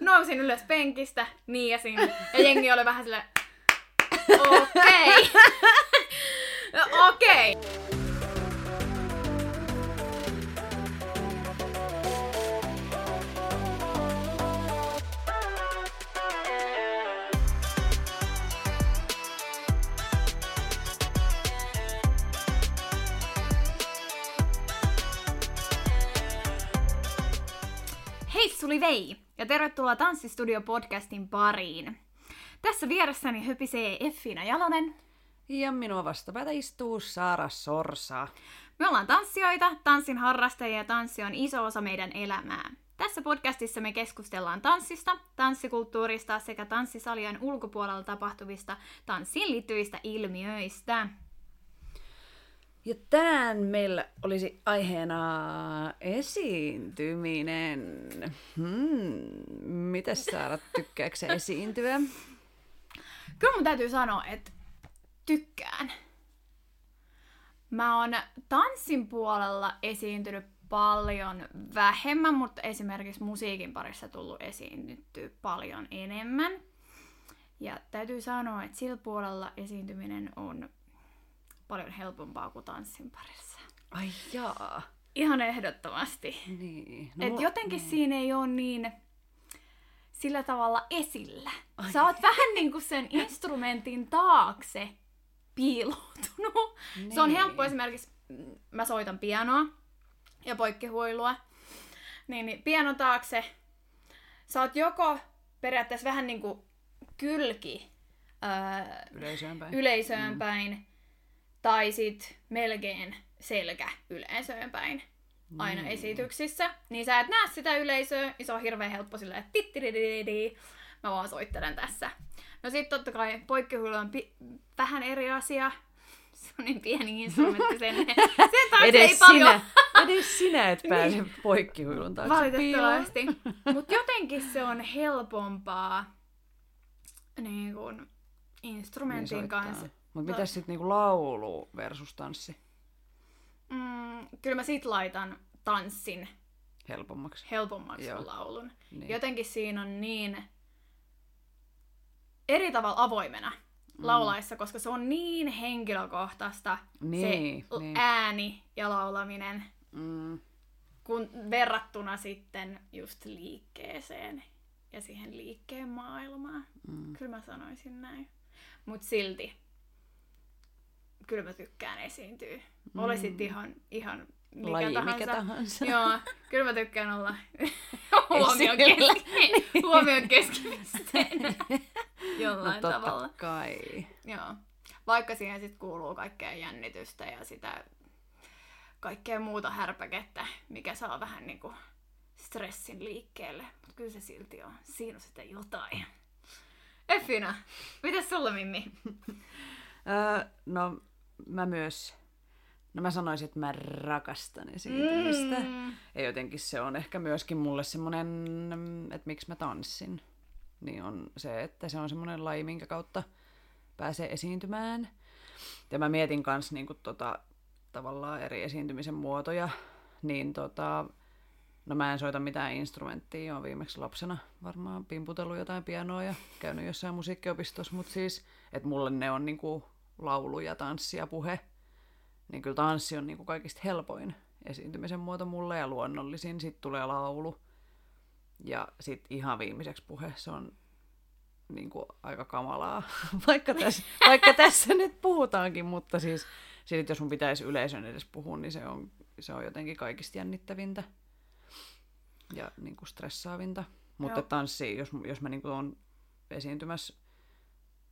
nousin ylös penkistä, niiasin, ja jengi oli vähän silleen, okei. Okei. Hei Suli Vei ja tervetuloa Tanssistudio-podcastin pariin. Tässä vieressäni höpisee Effina Jalonen. Ja minua vastapäätä istuu Saara Sorsa. Me ollaan tanssijoita, tanssin harrastajia ja tanssi on iso osa meidän elämää. Tässä podcastissa me keskustellaan tanssista, tanssikulttuurista sekä tanssisalien ulkopuolella tapahtuvista tanssiin liittyvistä ilmiöistä. Ja tänään meillä olisi aiheena esiintyminen. Hmm, mitäs Saara, tykkääkö sä esiintyä? Kyllä mun täytyy sanoa, että tykkään. Mä oon tanssin puolella esiintynyt paljon vähemmän, mutta esimerkiksi musiikin parissa tullut esiinnyttyä paljon enemmän. Ja täytyy sanoa, että sillä puolella esiintyminen on paljon helpompaa kuin tanssin parissa. Ai jaa. Ihan ehdottomasti. Niin. No, Et jotenkin siinä ei ole niin sillä tavalla esillä. Ai. Sä oot vähän niin kuin sen instrumentin taakse piiloutunut. Niin. Se on Niin. helppo esimerkiksi, mm, mä soitan pianoa ja poikkihuilua, niin, niin pianon taakse sä oot joko periaatteessa vähän niin kuin kylki öö, Yleisöön päin. yleisöön mm. Tai sit melkein selkä yleisöön päin aina Niin. esityksissä. Niin sä et näe sitä yleisöä, niin se on hirveän helppo silleen, että tittidididi, mä vaan soittelen tässä. No sit totta kai poikkihuilu on pi- vähän eri asia. Se on niin pieni instrumentti sen. Sen taakse ei Edes paljon sinä, edes sinä et pääse poikkihuilun taakse valitettavasti. Mutta jotenkin se on helpompaa niin kun, instrumentin Niin kanssa. Soittaa. Mut mitäs sit niinku laulu versus tanssi? Mm, kyllä mä sit laitan tanssin Helpommaksi. helpommaksi Joo. laulun. Niin. Jotenkin siinä on niin eri tavalla avoimena laulaessa, koska se on niin henkilökohtaista Niin, se niin. ääni ja laulaminen, Mm, kun verrattuna sitten just liikkeeseen ja siihen liikkeen maailmaan. mm. Kyllä mä sanoisin näin. Mut silti, kyllä mä tykkään esiintyä. Mm. Olisit ihan, ihan mikä Laji tahansa. mikä tahansa. Joo, kyllä mä tykkään olla huomion, keski- huomion keskipisteenä jollain no totta tavalla. kai. Joo. Vaikka siihen sitten kuuluu kaikkea jännitystä ja sitä kaikkea muuta härpäkettä, mikä saa vähän niinku stressin liikkeelle. Mutta kyllä se silti on. Siinä on sitä jotain. Effina, mitäs sulla Mimmi? Öö, no, mä myös... No mä sanoisin, että mä rakastan esiintymistä. Mm. Ja jotenkin se on ehkä myöskin mulle semmonen, että miksi mä tanssin. Niin on se, että se on semmonen laji, minkä kautta pääsee esiintymään. Ja mä mietin kans niinku tota, tavallaan eri esiintymisen muotoja. Niin tota, no mä en soita mitään instrumenttia, oon viimeksi lapsena varmaan pimputellut jotain pianoa ja käynyt jossain musiikkiopistossa, mutta siis, että mulle ne on niinku laulu ja tanssi ja puhe. Niin kyllä tanssi on niinku kaikista helpoin esiintymisen muoto mulle ja luonnollisin. Sitten tulee laulu. Ja sitten ihan viimeiseksi puhe, se on niinku aika kamalaa, vaikka tässä, vaikka tässä nyt puhutaankin, mutta siis sit jos mun pitäisi yleisön edes puhua, niin se on, se on jotenkin kaikista jännittävintä ja niinku stressaavinta. Mutta Joo. tanssi, jos, jos mä niinku on esiintymässä,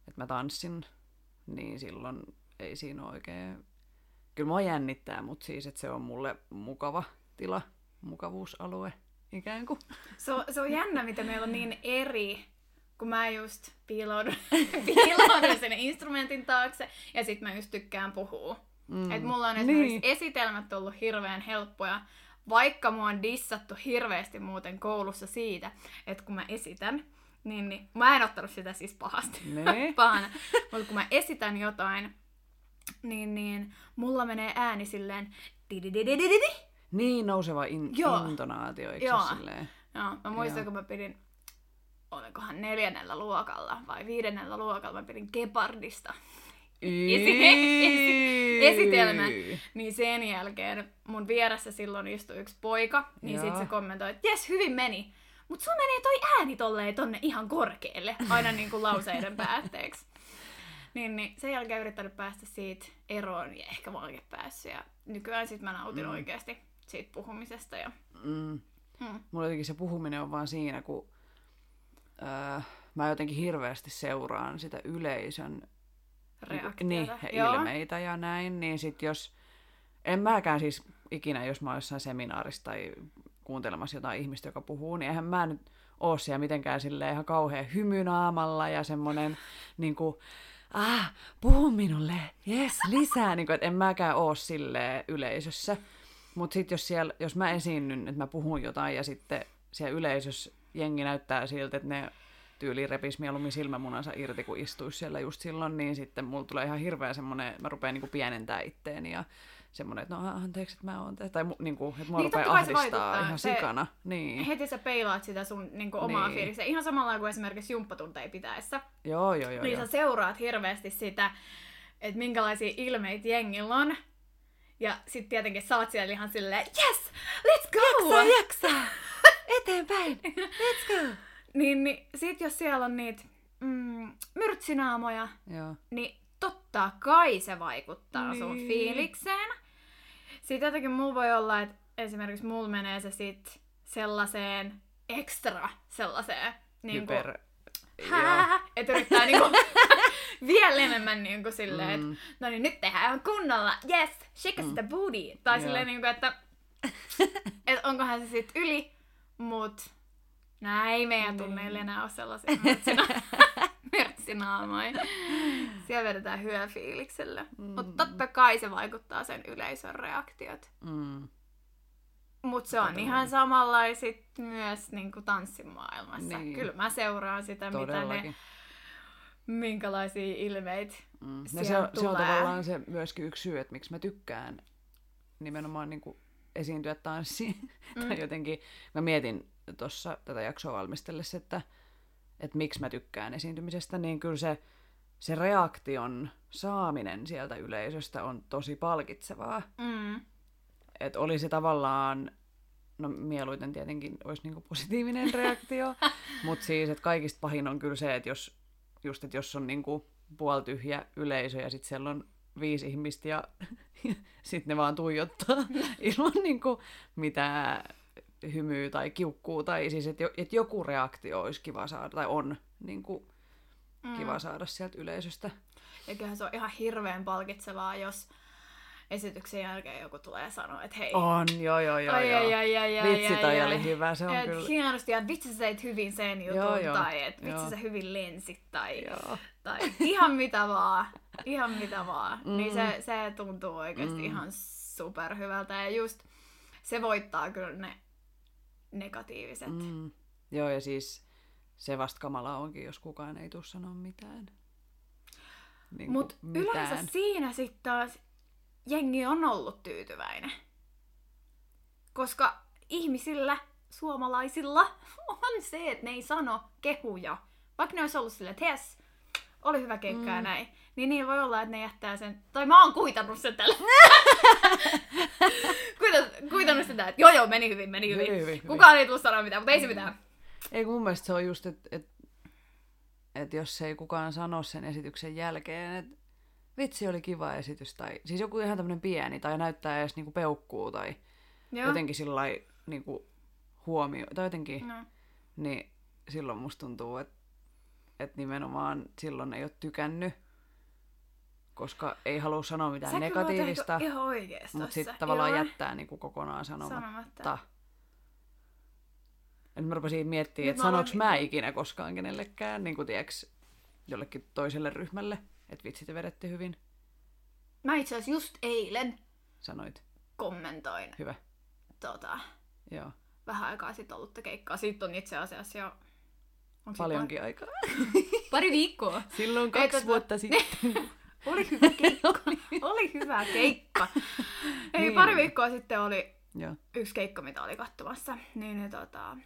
että mä tanssin, niin silloin ei siinä ole oikein... Kyllä mua jännittää, mutta siis, että se on mulle mukava tila, mukavuusalue ikään kuin. Se on, se on jännä, mitä meillä on niin eri, kun mä just piiloudun, piiloudun sen instrumentin taakse ja sit mä just tykkään puhua. Mm. Et mulla on esimerkiksi niin. esitelmät ollut hirveän helppoja, vaikka mua on dissattu hirveästi muuten koulussa siitä, että kun mä esitän, niin, niin mä en ottanut sitä siis pahasti Nee. pahana, mutta kun mä esitän jotain, niin, niin mulla menee ääni silleen. Niin nouseva in- Joo. intonaatio, eikö Joo. silleen? Joo, mä muistan, Joo. kun mä pidin olikohan neljännellä luokalla vai viidennellä luokalla, mä pidin Gepardista Esi- esitelmän. Niin sen jälkeen mun vieressä silloin istui yksi poika, niin Joo. sit se kommentoi, että jes, hyvin meni. Mut sun menee toi ääni tolleen tonne ihan korkealle, aina niin kuin lauseiden päätteeksi. Niin, niin sen jälkeen yrittänyt päästä siitä eroon ja ehkä mä oonkin päässyt. Ja nykyään sit mä nautin mm. oikeasti siitä puhumisesta. Ja... Mm. Mm. Mulla jotenkin se puhuminen on vaan siinä, kun öö, mä jotenkin hirveästi seuraan sitä yleisön Reaktioita. niin, Joo. ilmeitä ja näin, niin sit jos, en mäkään siis ikinä, jos mä oon jossain seminaarissa tai kuuntelemassa jotain ihmistä, joka puhuu, niin eihän mä nyt oo siellä mitenkään silleen ihan kauhean hymynaamalla ja semmonen niinku, ah, puhu minulle, yes, lisää, niinku, että en mäkään oo silleen yleisössä. Mutta sitten jos, siellä, jos mä esiinnyn, että mä puhun jotain ja sitten siellä yleisössä jengi näyttää siltä, että ne tyyli repis mieluummin silmämunansa irti, kun istuisi siellä just silloin, niin sitten mulla tulee ihan hirveä semmoinen, mä rupean niinku pienentää itteeni ja semmoinen, että no anteeksi, että mä oon, te-" tai mu- niinku, että mua Niin, rupeaa ahdistaa ihan Se- sikana. Niin. Heti sä peilaat sitä sun niin kuin, omaa Niin. fiilistä. Ihan samalla kuin esimerkiksi jumppatunteja pitäessä. Joo, joo, joo. niin joo. sä seuraat hirveästi sitä, että minkälaisia ilmeitä jengillä on. Ja sit tietenkin sä oot siellä ihan silleen, yes, let's go! jaksaa! Eteenpäin! Let's go! Niin, niin sit jos siellä on niitä mm, myrtsinaamoja, Joo. niin totta kai se vaikuttaa niin. sun Niin. fiilikseen. Sitten jotenkin mulla voi olla, että esimerkiksi mulla menee se sit sellaiseen ekstra sellaiseen niin Hyper... että yrittää niinku vielä enemmän niinku silleen, Mm. että no niin nyt tehdään ihan kunnolla, yes, shake sitä booty. Tai Joo. silleen niinku, että et onkohan se sit yli, mut näin meidän tunneilla enää ole sellaisia mörtsinaamoja. Siellä vedetään hyvä fiiliksellä. Mm. Mutta totta kai se vaikuttaa sen yleisön reaktiot. Mm. Mutta se on Todellakin. ihan samanlaisit myös niin kuin tanssimaailmassa. Niin. Kyllä mä seuraan sitä, mitä ne, minkälaisia ilmeitä Mm. Sieltä se on, se on tavallaan se myöskin yksi syy, että miksi mä tykkään nimenomaan niin kuin esiintyä tanssiin. Mm. tai jotenkin, mä mietin tuossa tätä jaksoa valmistellessa, että, että miksi mä tykkään esiintymisestä, niin kyllä se, se reaktion saaminen sieltä yleisöstä on tosi palkitsevaa. Mm. Että oli se tavallaan, no mieluiten tietenkin olisi niinku positiivinen reaktio, mutta siis, että kaikista pahin on kyllä se, että jos, just, että jos on niinku puoltyhjä yleisö ja sitten siellä on viisi ihmistä ja sitten ne vaan tuijottaa ilman niinku mitään hymyä tai kiukkuu, tai siis, että, jo, että joku reaktio olisi kiva saada, tai on niinku kiva saada sieltä yleisöstä. Ja kyllähän se on ihan hirveän palkitsevaa, jos esityksen jälkeen joku tulee sanoa, että hei, On, joo, joo, joo. ai, joo. ai, ai, ai, ai, Vitsi, ai, toi ai. oli hyvä, se on et kyllä... Hienosti, ja vitsi sä teit hyvin sen jutun, Joo, joo, tai että vitsi joo. sä hyvin lensit, tai, Joo. tai ihan mitä vaan, ihan mitä vaan. Mm. Niin Mm. se, se tuntuu oikeasti Mm. ihan superhyvältä, ja just se voittaa kyllä ne negatiiviset. Mm. Joo, ja siis se vasta kamala onkin, jos kukaan ei tuu sanoa mitään. Niin Mutta yleensä siinä sitten taas jengi on ollut tyytyväinen. Koska ihmisillä, suomalaisilla, on se, että ne ei sano kehuja. Vaikka ne olisi ollut silleen, että jes, oli hyvä keikka ja Mm. näin. Niin niin voi olla, että ne jättää sen, tai mä oon kuitannut sen tällä. kuitannut, kuitannut sitä, että joo joo, meni hyvin, meni hyvin. Hyvin, hyvin, hyvin. Kukaan ei tullut sanoa mitään, mutta ei se mitään. Ei mun mielestä se on just, että et, et jos ei kukaan sano sen esityksen jälkeen, että vitsi oli kiva esitys, tai siis joku ihan tämmönen pieni, tai näyttää edes niinku peukkuu, tai Joo. jotenkin sillä niinku huomio, tai jotenkin, No. niin silloin musta tuntuu, että et nimenomaan silloin ei ole tykännyt, koska ei halua sanoa mitään Sä negatiivista, ihan mutta sitten tavallaan Joo. jättää niinku kokonaan sanomatta. Sanomatta. Nyt mä rupesin miettimään, että sanoinko mä ikinä koskaan kenellekään, niin kuin tiiäks, jollekin toiselle ryhmälle, että vitsi te vedette hyvin, Mä itse asiassa just eilen sanoit. kommentoin Hyvä. tota, Joo. vähän aikaa sitten ollutta keikkaa. Siitä on itse asiassa jo... onko Paljonkin aikaa. Pari, pari viikkoa. Silloin kaksi tota- vuotta sitten. Oli hyvä keikka. oli hyvä keikka. Ei, Niin. pari viikkoa sitten oli Joo. yksi keikka, mitä oli katsomassa. Niin, niin tota,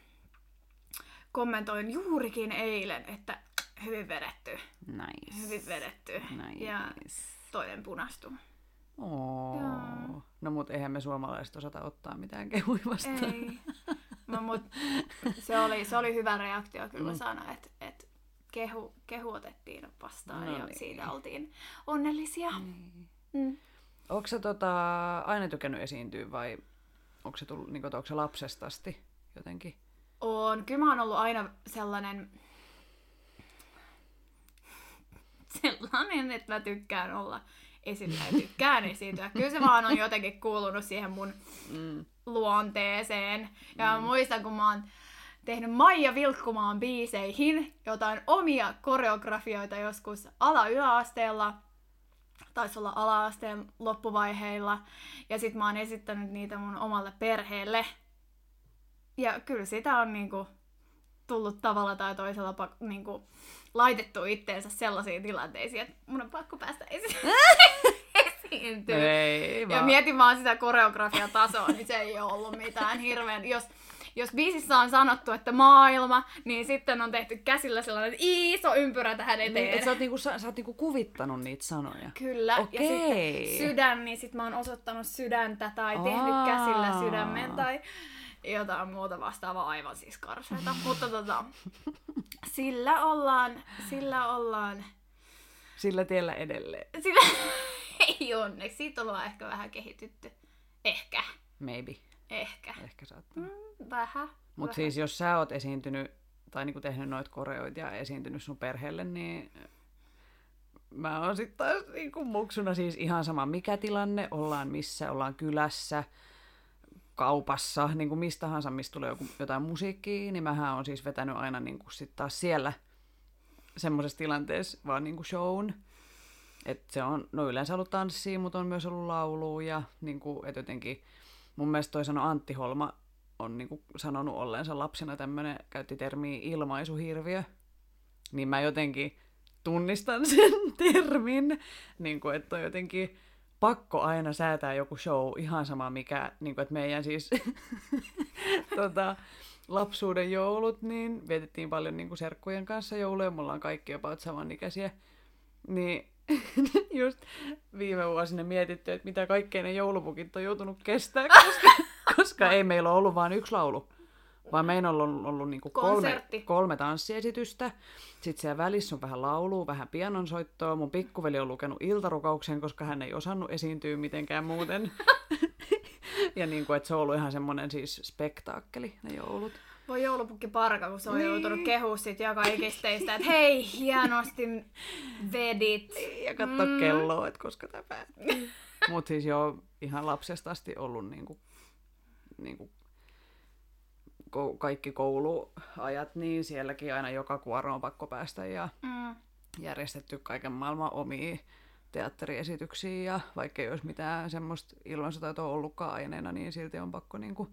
kommentoin juurikin eilen, että hyvin vedetty, Nice. hyvin vedetty. Nice. Ja toinen punastui. Oo. Joo. No mut eihän me suomalaiset osata ottaa mitään kehuja vastaan. Ei. No, mut se, oli, se oli hyvä reaktio, kyllä Mm. sanon, että, että kehu, kehu otettiin vastaan No ja niin. siitä oltiin onnellisia. Niin. Mm. Onko se tota, aina tykännyt esiintyä vai onko se, tullut, niin onko se lapsesta asti jotenkin? On. Kyllä mä oon ollut aina sellainen, sellainen, että mä tykkään olla esillä ja tykkään esiintyä. Kyllä se vaan on jotenkin kuulunut siihen mun Mm. luonteeseen. Ja mä muistan, kun mä oon tehnyt Maija Vilkkumaan biiseihin jotain omia koreografioita joskus ala-yläasteella. Taisi olla ala-asteen loppuvaiheilla. Ja sit mä oon esittänyt niitä mun omalle perheelle. Ja kyllä sitä on niinku tullut tavalla tai toisella pak- niinku laitettu itteensä sellaisiin tilanteisiin, että mun on pakko päästä esi- esiintyä. Ei Ja mietin vaan sitä koreografiatasoa, niin se ei ole ollut mitään hirveän. Jos, jos biisissä on sanottu, että maailma, niin sitten on tehty käsillä sellainen iso ympyrä tähän Niin, eteen. et sä oot, niinku, sä, sä oot niinku kuvittanut niitä sanoja. Kyllä. Ja Okei. sitten sydän, niin sitten mä oon osoittanut sydäntä tai tehnyt Aa. käsillä sydämen tai jotain muuta vastaavaa aivan siis karseita. Mutta tota, sillä ollaan, sillä ollaan, Sillä tiellä edelleen. sillä ei onneksi. Siitä ollaan ehkä vähän kehitytty. Ehkä, Maybe. Ehkä. Ehkä saattaa. Mm, vähän. Mutta siis jos sä oot esiintynyt tai niinku tehnyt noita koreoita ja esiintynyt sun perheelle, niin mä oon sitten taas niinku muksuna siis ihan sama mikä tilanne, ollaan missä, ollaan kylässä, kaupassa, niinku mistä tahansa, mistä tulee joku, jotain musiikkia, niin mähän on siis vetänyt aina niinku sit taas siellä semmoisessa tilanteessa vaan niinku shown. Et se on, no yleensä ollut tanssia, mutta on myös ollut laulua ja niinku, et jotenkin mun mielestä toi sano Antti Holma on niinku sanonut olleensa lapsena tämmönen, käytti termiä ilmaisuhirviö, niin mä jotenkin tunnistan sen termin, niin kuin, että on jotenkin pakko aina säätää joku show, ihan sama mikä, niin kuin, että meidän siis tota, lapsuuden joulut, niin vietettiin paljon niin kuin serkkujen kanssa jouluja, mulla on kaikki about samanikäisiä, niin just viime vuosina mietitty, että mitä kaikkea ne joulupukit on joutunut kestää, koska, koska ei meillä ole ollut vain yksi laulu, vaan meillä on ollut, ollut niinku kolme, kolme tanssiesitystä. Sitten siellä välissä on vähän laulua, vähän pianonsoittoa. Mun pikkuveli on lukenut iltarukauksen, koska hän ei osannut esiintyä mitenkään muuten. ja niin kuin, että se on ollut ihan semmoinen siis spektaakkeli, ne joulut. Voi joulupukki parka, kun se on Niin. joutunut kehua sit joka ikistä että hei, hienosti vedit. Ja katsoa Mm. mm. kelloa, että koska tämä päättyy. Mutta siis joo, ihan lapsesta asti ollut niinku, niinku, ko- kaikki kouluajat, niin sielläkin aina joka kuoro on pakko päästä ja Mm. järjestetty kaiken maailman omia teatteriesityksiä ja vaikka ei olisi mitään semmoista ilmaisutaitoa ollutkaan aineena, niin silti on pakko niinku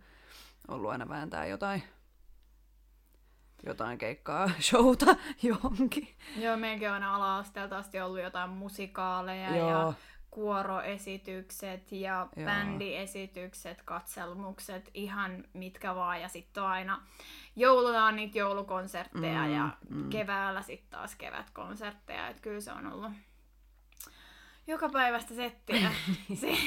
ollut aina vääntää jotain, jotain keikkaa, showta johonkin. Joo, meidänkin on aina ala-asteelta asti ollut jotain musikaaleja Joo. ja kuoroesitykset ja Joo. bändiesitykset, katselmukset, ihan mitkä vaan. Ja sitten on aina jouluna on niitä joulukonsertteja Mm, ja mm. keväällä sitten taas kevätkonsertteja. Että kyllä se on ollut joka päivästä settiä se,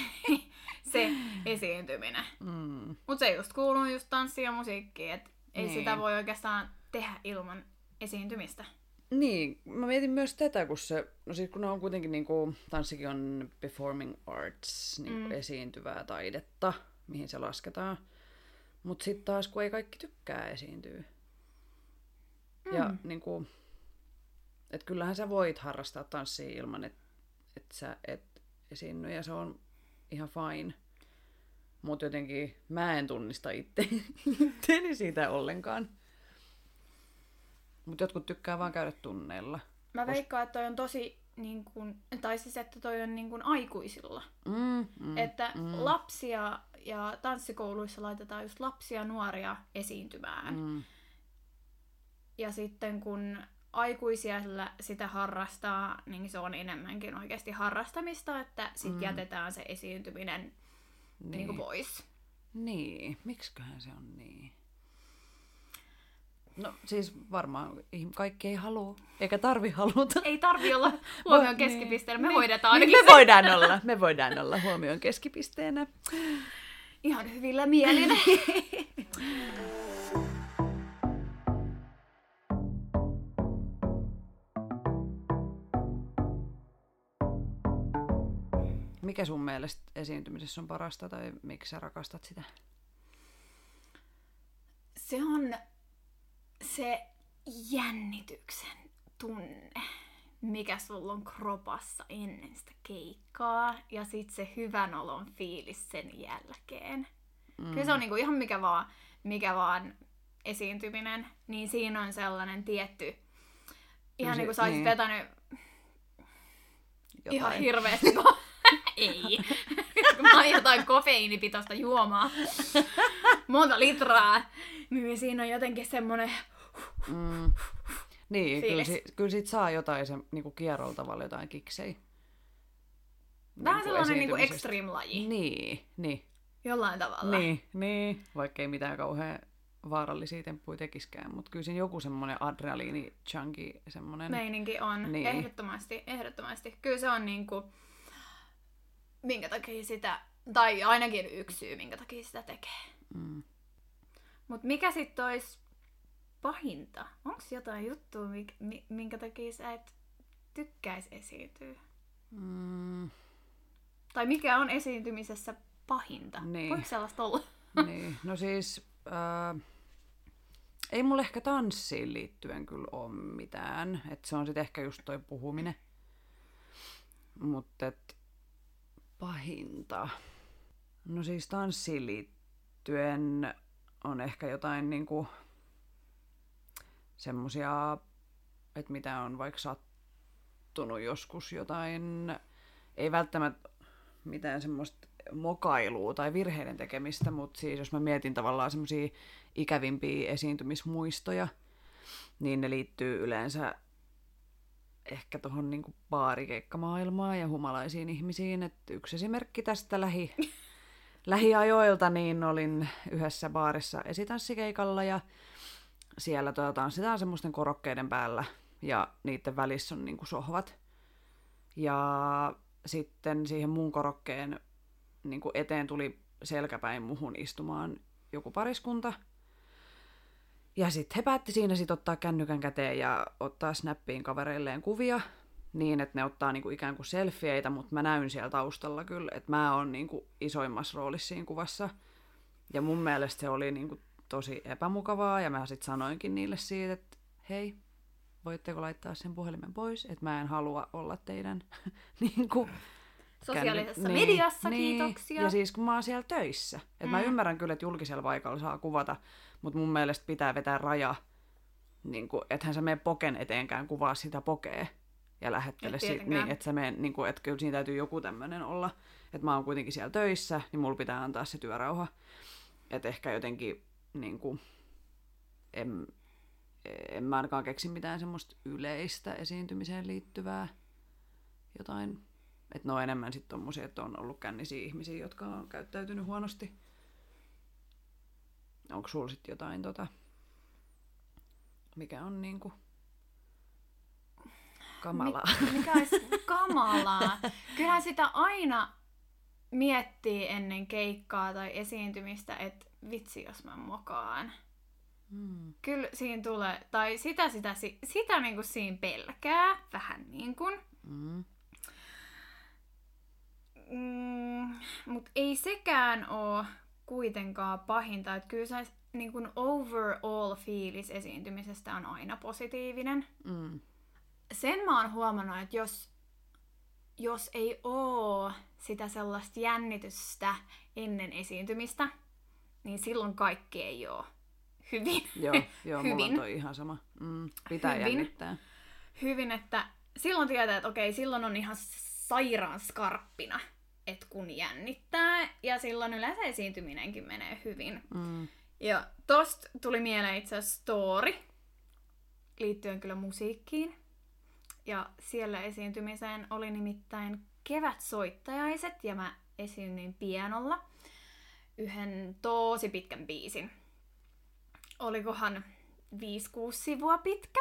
se esiintyminen. Mm. Mutta se just kuuluu just tanssiin ja musiikkiin, että ei Niin. sitä voi oikeastaan tehdä ilman esiintymistä. Niin, mä mietin myös tätä, kun se, no siis kun on kuitenkin niinku, tanssikin on performing arts, niinku Mm. esiintyvää taidetta, mihin se lasketaan. Mutta sitten taas, kun ei kaikki tykkää esiintyä. Mm. Ja niinku, että kyllähän sä voit harrastaa tanssia ilman, että et sä et esiinny ja se on ihan fine. Mutta jotenkin mä en tunnista itse, itteeni siitä ollenkaan. Mutta jotkut tykkää vaan käydä tunneilla. Mä veikkaan, että toi on tosi, niin kun, tai siis että toi on niin kun aikuisilla. Mm, mm, että mm, lapsia ja tanssikouluissa laitetaan just lapsia nuoria esiintymään. mm, Ja sitten kun aikuisia sillä- sitä harrastaa, niin se on enemmänkin oikeasti harrastamista, että sit Mm. jätetään se esiintyminen niin. niin. Niin pois. niin, miksiköhän se on niin? No siis varmaan kaikki ei halua, eikä tarvi haluta. Ei tarvi olla huomion keskipisteenä, me niin. hoidetaan Niin, ainakin me se voidaan olla, me voidaan olla huomion keskipisteenä. ihan hyvillä mielin. Mikä sun mielestä esiintymisessä on parasta tai miksi sä rakastat sitä? se on se jännityksen tunne, mikä sulla on kropassa ennen sitä keikkaa, ja sitten se hyvän olon fiilis sen jälkeen. Mm. Kyllä se on niinku ihan mikä vaan, mikä vaan esiintyminen, niin siinä on sellainen tietty, ihan se- niin kuin sä olisit niin. vetänyt Jotain. ihan hirveästi. ko- Ei. Kun mä oon jotain kofeiinipitoista juomaa. Monta litraa. Niin siinä on jotenkin semmonen... Mm. Niin, kyllä, si- kyllä siitä saa jotain sen niinku kierrolla tavalla jotain kiksei. Vähän Niinku sellainen niinku extreme-laji. Niin, niin, Jollain tavalla. niin, niin, vaikka ei mitään kauhean vaarallisia temppuja tekiskään, mutta kyllä siinä joku semmoinen adrenaliini chunky semmoinen. Meininki on. Niin. Niin. Ehdottomasti, ehdottomasti. Kyllä se on niinku... Minkä takia sitä... Tai ainakin yksi syy, minkä takia sitä tekee. Mm. Mut mikä sitten olisi pahinta? Onks jotain juttua, minkä takia sä et tykkäis esiintyä? Mm, Tai mikä on esiintymisessä pahinta? Niin. Voiko sellaista olla? niin, no siis ää, ei mulle ehkä tanssiin liittyen kyllä ole mitään. Et se on sitten ehkä just toi puhuminen. Mutta pahinta. No siis tanssiin liittyen on ehkä jotain niinku semmosia, että mitä on vaikka sattunut joskus jotain, ei välttämättä mitään semmoista mokailua tai virheiden tekemistä, mutta siis jos mä mietin tavallaan semmoisia ikävimpiä esiintymismuistoja, niin ne liittyy yleensä ehkä tuohon niinku baarikeikkamaailmaan ja humalaisiin ihmisiin. Et yksi esimerkki tästä lähi, lähiajoilta, niin olin yhdessä baarissa esitansikeikalla ja siellä tota, tanssitaan semmoisten korokkeiden päällä ja niiden välissä on niinku sohvat. Ja sitten siihen mun korokkeen niin kuin eteen tuli selkäpäin muhun istumaan joku pariskunta. Ja sitten he päätti siinä sit ottaa kännykän käteen ja ottaa snappiin kavereilleen kuvia niin, että ne ottaa niinku ikään kuin selfieitä, mutta mä näyn siellä taustalla kyllä, että mä oon niinku isoimmassa roolissa siinä kuvassa. Ja mun mielestä se oli niinku tosi epämukavaa ja mä sitten sanoinkin niille siitä, että hei, voitteko laittaa sen puhelimen pois, että mä en halua olla teidän niinku, Sosiaalisessa Känny- mediassa, niin. kiitoksia. Ja siis kun mä oon siellä töissä. Et mm. Mä ymmärrän kyllä, että julkisella paikalla saa kuvata, mutta mun mielestä pitää vetää raja. Niin kuin, ethän sä mene poken eteenkään kuvaa sitä pokee ja lähettele siitä. Niin, että sä mene, niin kuin, että kyllä siinä täytyy joku tämmöinen olla. Että mä oon kuitenkin siellä töissä, niin mulla pitää antaa se työrauha. Että ehkä jotenkin niin kuin, en, en mä ainakaan keksi mitään semmoista yleistä esiintymiseen liittyvää jotain että ne on enemmän sitten tommosia, että on ollut kännisiä ihmisiä, jotka on käyttäytynyt huonosti. Onko sulla sitten jotain tota, mikä on niinku kamalaa? Mi- mikä olisi kamalaa? Kyllähän sitä aina miettii ennen keikkaa tai esiintymistä, että vitsi jos mä mokaan. Mm. Kyllä siinä tulee, tai sitä, sitä, si- sitä niin kuin siinä pelkää, vähän niin kuin. Mm. Mm, Mutta ei sekään ole kuitenkaan pahinta. Että kyllä se niin kuin overall fiilis esiintymisestä on aina positiivinen. Mm. Sen mä oon huomannut, että jos, jos ei oo sitä sellaista jännitystä ennen esiintymistä, niin silloin kaikki ei oo hyvin. Joo, joo mulla on Hyvin. toi ihan sama. Mm. Pitää Hyvin. jännittää. hyvin, että silloin tietää, että okei, silloin on ihan sairaan skarppina, että kun jännittää, ja silloin yleensä esiintyminenkin menee hyvin. Mm. Ja tosta tuli mieleen itse asiassa story, liittyen kyllä musiikkiin. Ja siellä esiintymiseen oli nimittäin kevätsoittajaiset, ja mä esiinnyin pianolla yhden tosi pitkän biisin. Olikohan 5-6 sivua pitkä.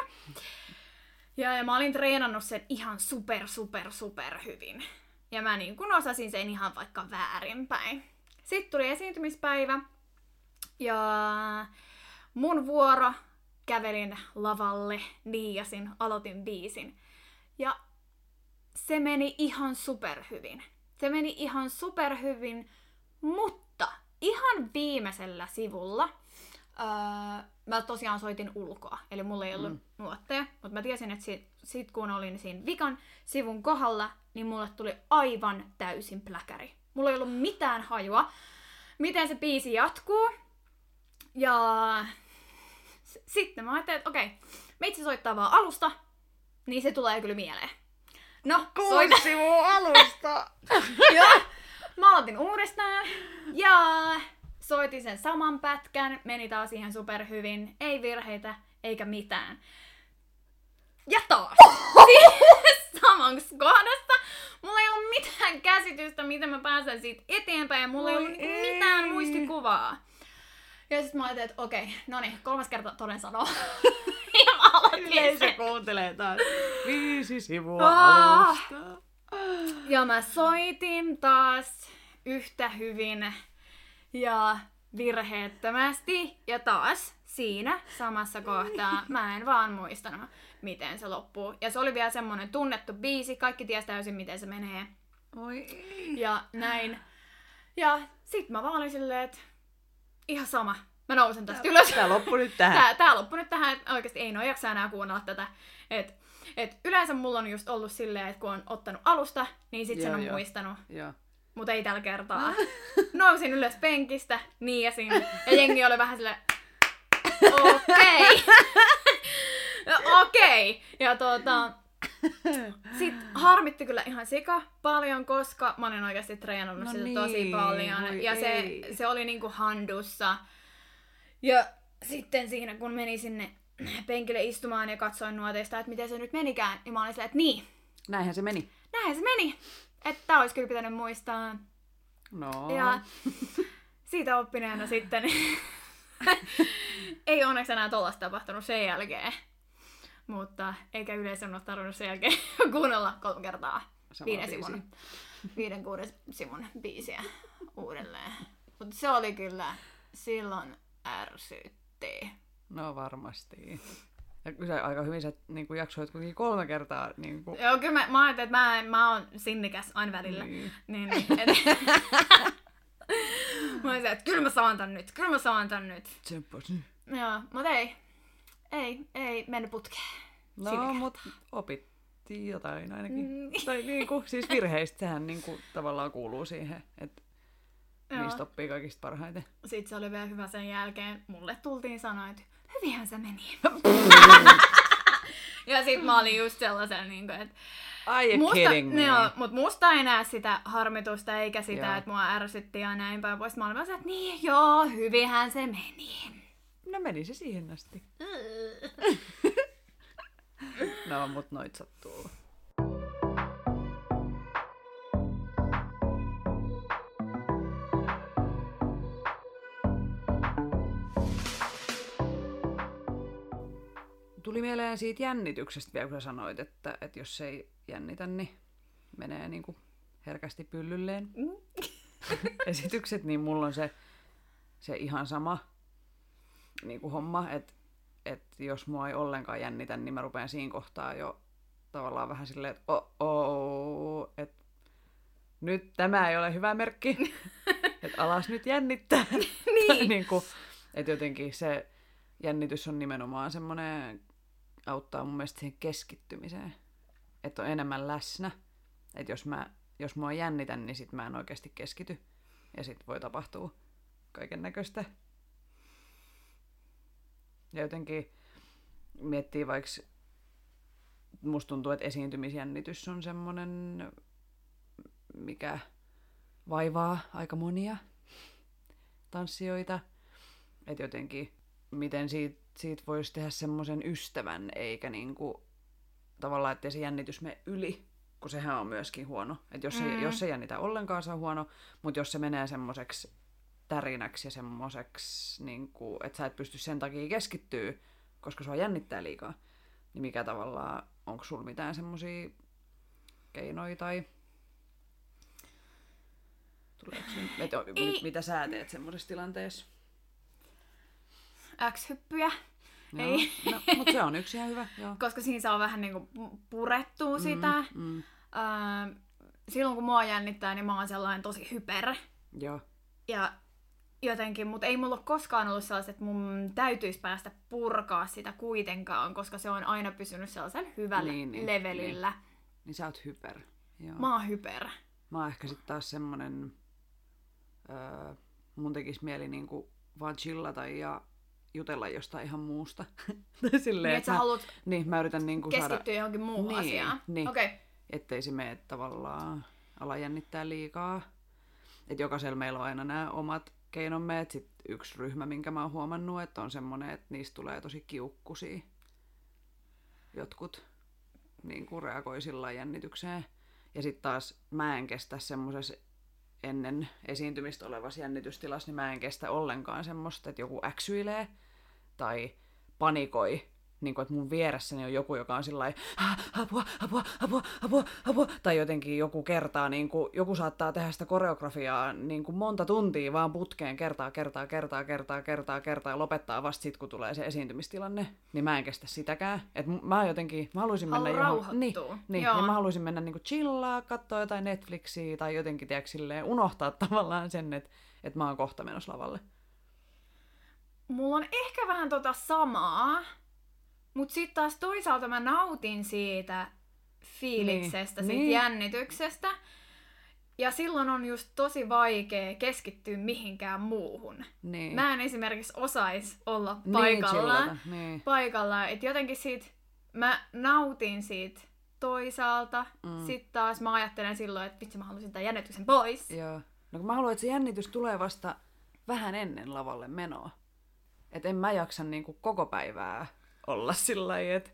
Ja, ja mä olin treenannut sen ihan super, super, super hyvin. Ja mä niin kun osasin sen ihan vaikka väärinpäin. Sitten tuli esiintymispäivä. Ja mun vuoro kävelin lavalle, niijasin, aloitin biisin. Ja se meni ihan superhyvin. Se meni ihan superhyvin, mutta ihan viimeisellä sivulla öö, mä tosiaan soitin ulkoa, eli mulla ei ollut mm. nuotteja, mutta mä tiesin, että sit, sit kun olin siinä vikan sivun kohdalla, niin mulle tuli aivan täysin pläkäri. Mulla ei ollut mitään hajua, miten se biisi jatkuu. Ja sitten mä ajattelin, että okei, meitsi soittaa vaan alusta, niin se tulee kyllä mieleen. No, soita. sivua alusta! Joo. Mä aloitin uudestaan ja soitin sen saman pätkän, meni taas ihan superhyvin, ei virheitä eikä mitään. Ja taas samassa kohdassa. Mulla ei ollut mitään käsitystä, miten mä pääsen siitä eteenpäin ja mulla ei ollut niinku ei. mitään muistikuvaa. Ja sitten mä ajattelin, että okei, no niin, kolmas kerta toden sanoo. Yleisö kuuntelee taas. Viisi sivua Ah. alusta. Ja mä soitin taas yhtä hyvin ja virheettömästi. Ja taas siinä samassa kohtaa mä en vaan muistanut, miten se loppuu. Ja se oli vielä semmonen tunnettu biisi, kaikki ties täysin miten se menee. Oi. Ja näin. Ja sit mä vaan olin silleen, että ihan sama. Mä nousen tästä ylös. Tää loppui nyt tähän. Tää, tää loppui nyt tähän, että oikeasti ei noin jaksa enää kuunnella tätä. Et, et yleensä mulla on just ollut silleen, että kun on ottanut alusta, niin sit sen Joo, on joo. muistanut. Joo. Mutta ei tällä kertaa. Nousin ylös penkistä, niiasin, ja jengi oli vähän silleen, okei. okei. Ja tuota, sit harmitti kyllä ihan sika paljon, koska mä olin oikeasti treenannut No sitä niin, tosi paljon. Ja se, se oli niinku handussa. Ja sitten siinä, kun meni sinne penkille istumaan ja katsoin nuoteista, että miten se nyt menikään, niin mä olin silleen, että niin, Näinhän se meni. näin se meni. Että tää olisi kyllä pitänyt muistaa. No. Ja siitä oppineena sitten ei onneksi enää tollasta tapahtunut sen jälkeen. Mutta eikä yleisön ole tarvinnut sen jälkeen kuunnella kolme kertaa Sama viiden biisi. sivun, viiden kuuden sivun biisiä uudelleen. Mutta se oli kyllä silloin ärsytti. No varmasti. Ja kyllä aika hyvin sä niin kuin jaksoit kuitenkin kolme kertaa. Niin kuin, Joo, kyllä mä, mä ajattelin, että mä, mä oon sinnikäs aina välillä. Niin. Niin, niin, et... mä olisin, että kyllä mä saan tän nyt, kyllä mä saan tän nyt. Tsemppas nyt. Joo, mutta ei. Ei, ei mennyt putkeen. No, Siinäkään. mut opittiin jotain ainakin. Mm. Tai niin kuin, siis virheistä sehän niin kuin, tavallaan kuuluu siihen, että Joo. niistä oppii kaikista parhaiten. Sitten se oli vielä hyvä sen jälkeen. Mulle tultiin sanoa, että hyvinhän se meni. ja sit mä olin just sellaisen, niin kuin, että Ai, musta, me. joo, mut musta ei näe sitä harmitusta eikä sitä, Joo. että mua ärsytti ja näin päin pois. Mä olin vaan että niin joo, hyvinhän se meni. No meni se siihen asti. No, mut noit sattuu. Tuli mieleen siitä jännityksestä vielä, kun sä sanoit, että, että jos ei jännitä, niin menee niin kuin herkästi pyllylleen esitykset, niin mulla on se, se ihan sama niin kuin homma, että, että jos mua ei ollenkaan jännitä, niin mä rupean siinä kohtaa jo tavallaan vähän silleen, että oh, oh, että nyt tämä ei ole hyvä merkki, että alas nyt jännittää. Niin. niin kuin, että jotenkin se jännitys on nimenomaan semmoinen, auttaa mun mielestä siihen keskittymiseen, että on enemmän läsnä. Että jos, mä, jos mua jännitän, niin sit mä en oikeasti keskity. Ja sit voi tapahtua kaiken näköistä. Ja jotenkin miettii vaikka, musta tuntuu, että esiintymisjännitys on semmoinen, mikä vaivaa aika monia tanssijoita. Että jotenkin, miten siitä, siitä voisi tehdä semmoisen ystävän, eikä niinku, tavallaan, että se jännitys mene yli, kun sehän on myöskin huono. Että jos, mm. Mm. jos se jännitä ollenkaan, se on huono, mutta jos se menee semmoiseksi tärinäksi ja semmoiseksi, niinku, että sä et pysty sen takia keskittyä koska sua jännittää liikaa, niin mikä tavallaan, onko sulla mitään semmosia keinoja tai Tuleeko et, Ei. mitä sä teet semmoisessa tilanteessa? X-hyppyjä. Joo. Ei. No, mutta se on yksi ihan hyvä, joo. Koska siinä saa vähän niinku purettua sitä. Mm, mm, Öö, silloin kun mua jännittää, niin mä oon sellainen tosi hyper. joo. Ja jotenkin, mutta ei mulla ole koskaan ollut sellaista, että mun täytyisi päästä purkaa sitä kuitenkaan, koska se on aina pysynyt sellaisella hyvällä Niin, niin, levelillä. Niin sä oot hyper. Joo. Mä oon hyper. Mä oon ehkä sitten taas semmonen, öö, mun tekis mieli niinku vaan chillata ja jutella jostain ihan muusta. Tai silleen, Niin, että sä mä, haluat niin, mä yritän niinku keskittyä saada, johonkin muuhun Niin, asiaan. niin. Okay. ettei se mene tavallaan ala jännittää liikaa. Että jokaisella meillä on aina nämä omat keinomme. Et sit yksi ryhmä, minkä mä oon huomannut, että on semmonen, että niistä tulee tosi kiukkusia. Jotkut niin kuin reagoi sillä jännitykseen. Ja sitten taas mä en kestä semmoisessa ennen esiintymistä olevassa jännitystilassa, niin mä en kestä ollenkaan semmoista, että joku äksyilee tai panikoi. Niin kuin, että mun vieressäni on joku, joka on sillä lailla, apua, apua, apua, apua, apua. Tai jotenkin joku kertaa, niin kuin, joku saattaa tehdä sitä koreografiaa niin kuin monta tuntia vaan putkeen kertaa, kertaa, kertaa, kertaa, kertaa, kertaa ja lopettaa vasta sit, kun tulee se esiintymistilanne. Niin mä en kestä sitäkään. Et mä jotenkin, mä haluaisin mennä johon... Niin, niin Joo. ja mä haluaisin mennä niinku chillaa, katsoa jotain Netflixiä tai jotenkin, tiedätkö, silleen, unohtaa tavallaan sen, että, että mä oon kohta menossa lavalle. Mulla on ehkä vähän tota samaa, mutta sitten taas toisaalta mä nautin siitä fiiliksestä, Niin, siitä niin. jännityksestä. Ja silloin on just tosi vaikea keskittyä mihinkään muuhun. Niin. Mä en esimerkiksi osais olla Niin, paikallaan. chillata, Niin. paikallaan. Että jotenkin siitä, mä nautin siitä toisaalta. Mm. Sitten taas mä ajattelen silloin, että vitsi mä haluaisin tämän jännityksen pois. Joo. No kun mä haluan, että se jännitys tulee vasta vähän ennen lavalle menoa. Että en mä jaksa niinku koko päivää olla sillä lailla, että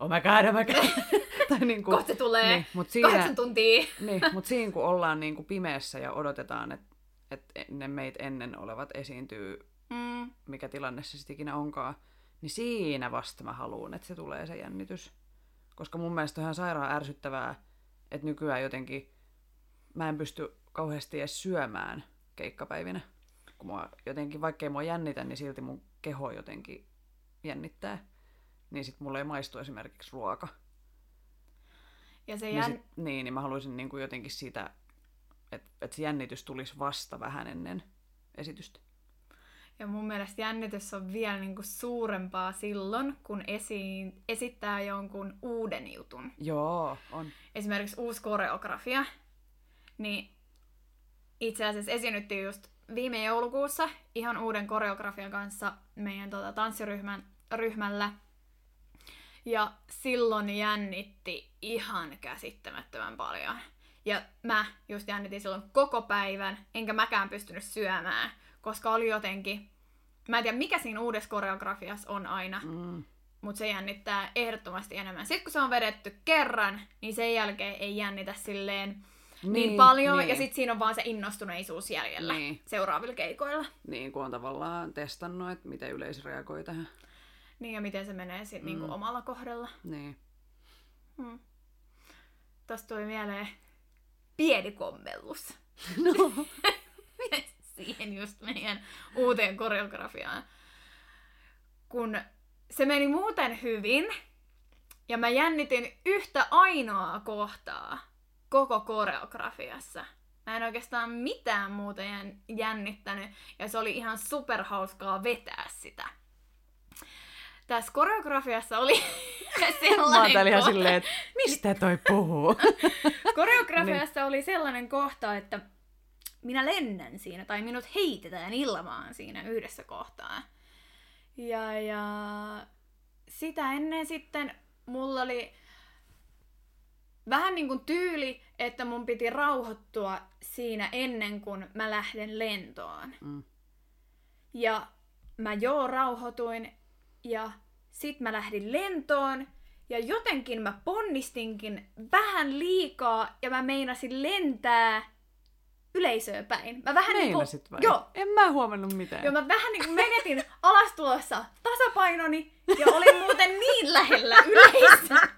oh my god, oh my god. tai niinku, Kohta se tulee niin, mut siinä, kahdeksan tuntia. niin, mut siinä kun ollaan niinku pimeässä ja odotetaan, että et ne meitä ennen olevat esiintyy, Mm. mikä tilanne se sitten ikinä onkaan, niin siinä vasta mä haluan, että se tulee se jännitys. Koska mun mielestä on ihan sairaan ärsyttävää, että nykyään jotenkin mä en pysty kauheasti edes syömään keikkapäivinä. Kun mua jotenkin, vaikkei mua jännitä, niin silti mun keho jotenkin jännittää. Niin sit mulle ei maistu esimerkiksi ruoka. Ja se Niin, jän... sit, niin, niin mä haluaisin niin kuin jotenkin sitä, että et se jännitys tulisi vasta vähän ennen esitystä. Ja mun mielestä jännitys on vielä niinku suurempaa silloin, kun esiin, esittää jonkun uuden jutun. Joo, on. Esimerkiksi uusi koreografia. Niin itse asiassa esiinnyttiin just viime joulukuussa ihan uuden koreografian kanssa meidän tota, tanssiryhmän ryhmällä. Ja silloin jännitti ihan käsittämättömän paljon. Ja mä just jännitin silloin koko päivän, enkä mäkään pystynyt syömään, koska oli jotenkin... Mä en tiedä, mikä siinä uudessa koreografiassa on aina, Mm. mutta se jännittää ehdottomasti enemmän. Sitten kun se on vedetty kerran, niin sen jälkeen ei jännitä silleen niin, niin paljon, niin. ja sitten siinä on vaan se innostuneisuus jäljellä Niin. seuraavilla keikoilla. Niin kuin on tavallaan testannut, että miten yleisö reagoi tähän. Niin, ja miten se menee sitten mm. niinku omalla kohdalla. Niin. Hmm. Tästä tuli mieleen pieni kommellus. No. Siihen just meidän uuteen koreografiaan. Kun se meni muuten hyvin, ja mä jännitin yhtä ainoaa kohtaa koko koreografiassa. Mä en oikeastaan mitään muuta jän- jännittänyt, ja se oli ihan superhauskaa vetää sitä. Tässä koreografiassa oli sellainen Mä ihan kohta- silleen, että mistä toi puhuu? Koreografiassa oli sellainen kohta, että minä lennän siinä, tai minut heitetään ilmaan siinä yhdessä kohtaa. Ja, ja sitä ennen sitten mulla oli vähän niin kuin tyyli, että mun piti rauhoittua siinä ennen kuin mä lähden lentoon. Mm. Ja mä joo rauhoituin ja sit mä lähdin lentoon ja jotenkin mä ponnistinkin vähän liikaa ja mä meinasin lentää yleisöä päin. Mä vähän niinku... Vai? Joo, En mä huomannut mitään. Joo, mä vähän niin menetin alastulossa tasapainoni ja olin muuten niin lähellä yleisöä.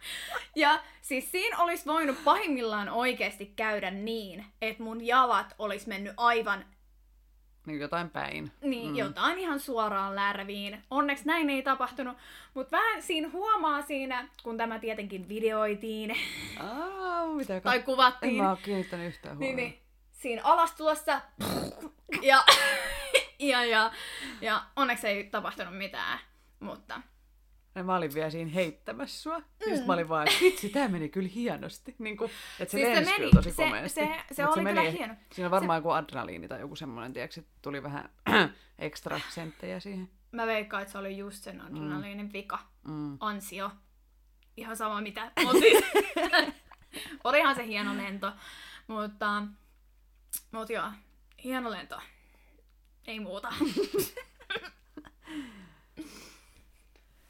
Ja siis siinä olisi voinut pahimmillaan oikeasti käydä niin, että mun jalat olisi mennyt aivan Niin jotain päin. niin, mm. jotain ihan suoraan lärviin. Onneksi näin ei tapahtunut, mutta vähän siinä huomaa siinä, kun tämä tietenkin videoitiin Aa, mitä tai En kuvattiin, mä oo kiinnittänyt yhtään niin, huomioon. niin siinä alastulossa ja, ja, ja, ja onneksi ei tapahtunut mitään, mutta Ja mä olin vielä siinä heittämässä sua. Mm. Just mä olin vaan, että vitsi, tää meni kyllä hienosti. Niin kuin, että se Siis se lensi meni- kyllä tosi se- komeasti. se- se Mut oli meni, kyllä hieno. Siinä on varmaan joku adrenaliini tai joku semmoinen, tiedätkö, että tuli vähän ekstra senttejä siihen. mä veikkaan, että se oli just sen adrenaliinin vika. Mm. ansio. Ihan sama mitä. Olihan se hieno lento. Mutta, mut joo, hieno lento. Ei muuta.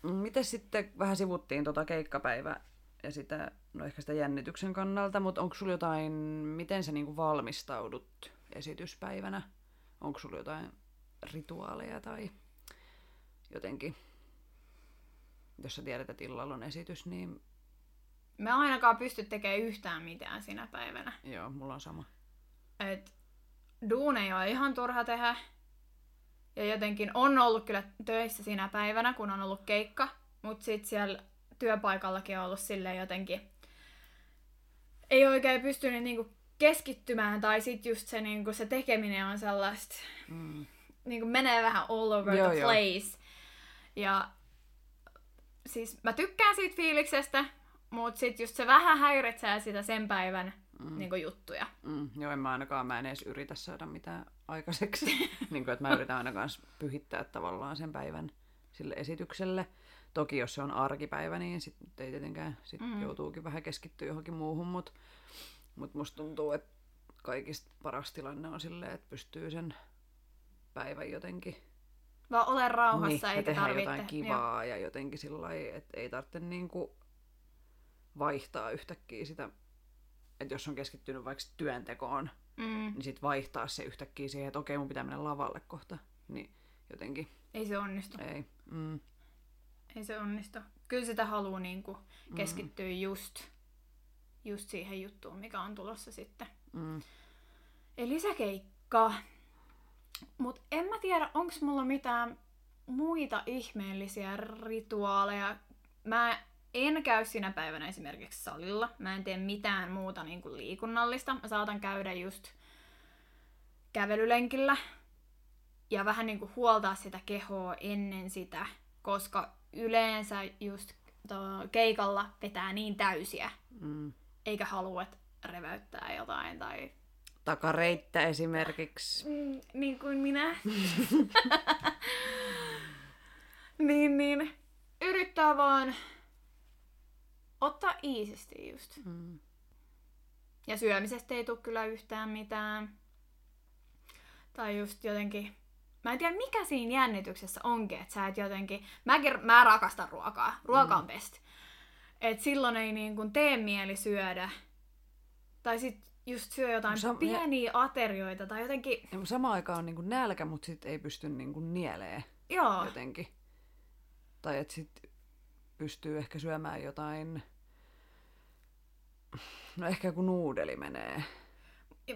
Miten sitten vähän sivuttiin tota keikkapäivää ja sitä, no ehkä sitä jännityksen kannalta, mutta onko sulla jotain, miten sä niinku valmistaudut esityspäivänä? Onko sulla jotain rituaaleja tai jotenkin, jos sä tiedät, että illalla on esitys, niin Mä ainakaan pysty tekemään yhtään mitään sinä päivänä. joo, mulla on sama. Et duuneja on ihan turha tehdä. Ja jotenkin on ollut kyllä töissä sinä päivänä, kun on ollut keikka. Mutta sitten siellä työpaikallakin on ollut silleen jotenkin... Ei oikein pystynyt niinku keskittymään, tai sitten just se, niinku, se tekeminen on sellaista... Mm. Niinku menee vähän all over Joo, the joo. place. Ja siis mä tykkään siitä fiiliksestä, mutta sitten just se vähän häiritsee sitä sen päivän mm. niinku, juttuja. Mm, joo, en mä ainakaan, mä en edes yritä saada mitään aikaiseksi. niin kuin, että mä yritän aina kans pyhittää tavallaan sen päivän sille esitykselle. Toki jos se on arkipäivä, niin sit nyt ei tietenkään sit mm. joutuukin vähän keskittyä johonkin muuhun, mutta mut musta tuntuu, että kaikista paras tilanne on silleen, että pystyy sen päivän jotenkin Vaan ole rauhassa, niin, eikä tarvitse. jotain kivaa ja jotenkin sillä että ei tarvitse niinku vaihtaa yhtäkkiä sitä, että jos on keskittynyt vaikka työntekoon, Mm, niin sitten vaihtaa se yhtäkkiä siihen, että okei, mun pitää mennä lavalle kohta. Niin jotenkin ei se onnistu. ei. Mm. Ei se onnistu. Kyllä sitä haluaa niinku keskittyä mm. just, just siihen juttuun, mikä on tulossa sitten. Mm. Eli se keikka. Mut en mä tiedä, onks mulla mitään muita ihmeellisiä rituaaleja. Mä en käy sinä päivänä esimerkiksi salilla. Mä en tee mitään muuta niin kuin liikunnallista. Mä saatan käydä just kävelylenkillä ja vähän niin kuin huoltaa sitä kehoa ennen sitä, koska yleensä just to- keikalla vetää niin täysiä, Mm. eikä halua, että reväyttää jotain tai Takareittä esimerkiksi. Mm, niin kuin minä. niin, niin. Yrittää vaan ottaa iisisti just. Mm. Ja syömisestä ei tule kyllä yhtään mitään. Tai just jotenkin... Mä en tiedä, mikä siinä jännityksessä onkin, että sä et jotenkin... Mäkin, mä rakastan ruokaa. Ruoka on best. Et silloin ei niin kuin tee mieli syödä. Tai sit just syö jotain Sam- pieniä aterioita tai jotenkin... Ja samaan aikaan on niinku nälkä, mutta sitten ei pysty niinku nielee Joo. jotenkin. Tai että sitten pystyy ehkä syömään jotain... No ehkä joku nuudeli menee.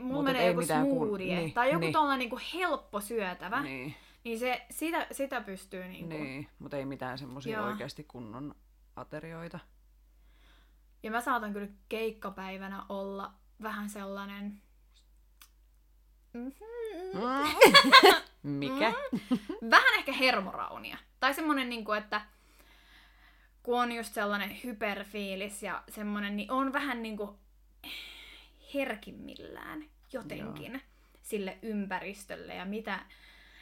Mulla Mut menee joku mitään kun- smoothie niin, tai joku niin. tollanen niinku helppo syötävä, niin, Niin, se, sitä, sitä pystyy niinku. niin. mutta ei mitään semmoisia oikeasti kunnon aterioita. Ja mä saatan kyllä keikkapäivänä olla vähän sellainen... Mhm. Mikä? Vähän ehkä hermoraunia. Tai semmonen niinku, että kun on just sellainen hyperfiilis ja semmonen, niin on vähän niinku herkimmillään jotenkin Joo. sille ympäristölle ja mitä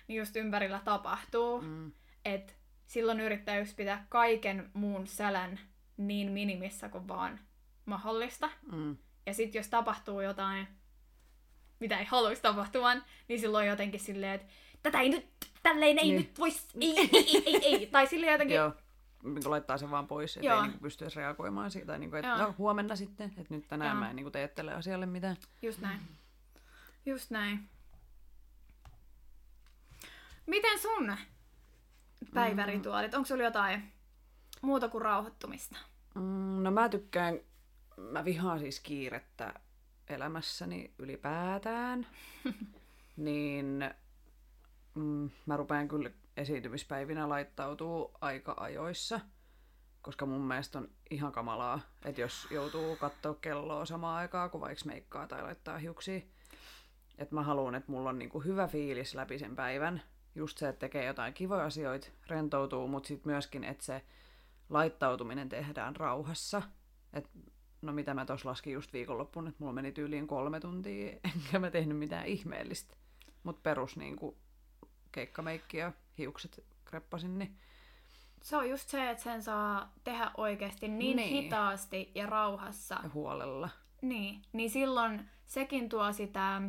just ympärillä tapahtuu. Mm. että silloin yrittää just pitää kaiken muun sälän niin minimissä kuin vaan mahdollista. Mm. Ja sitten jos tapahtuu jotain, mitä ei haluaisi tapahtuvan, niin silloin jotenkin silleen, että tätä ei nyt, tälleen ei Niin. nyt vois, ei, ei, ei, ei, ei. Tai silleen jotenkin, Joo. Niin kuin laittaa sen vaan pois, että ei niin pysty edes reagoimaan siitä. Niin kuin, että Joo. no huomenna sitten, että nyt tänään Joo. mä en niin kuin tee tälle asialle mitään. just näin. Just näin. Miten sun päivärituaalit? Onko sulla jotain muuta kuin rauhoittumista? Mm, no mä tykkään, mä vihaan siis kiirettä elämässäni ylipäätään. niin mm, mä rupean kyllä esiintymispäivinä laittautuu aika ajoissa. Koska mun mielestä on ihan kamalaa, että jos joutuu katsoa kelloa samaan aikaan, kun vaikka meikkaa tai laittaa hiuksia. Että mä haluan, että mulla on niinku hyvä fiilis läpi sen päivän. Just se, että tekee jotain kivoja asioita, rentoutuu, mutta sitten myöskin, että se laittautuminen tehdään rauhassa. Et, no mitä mä tuossa laskin just viikonloppuun, että mulla meni tyyliin kolme tuntia, enkä mä tehnyt mitään ihmeellistä. Mutta perus niinku keikkameikki ja hiukset kreppasin, niin Se on just se, että sen saa tehdä oikeasti niin, Niin. hitaasti ja rauhassa. ja huolella. Niin, niin silloin sekin tuo sitä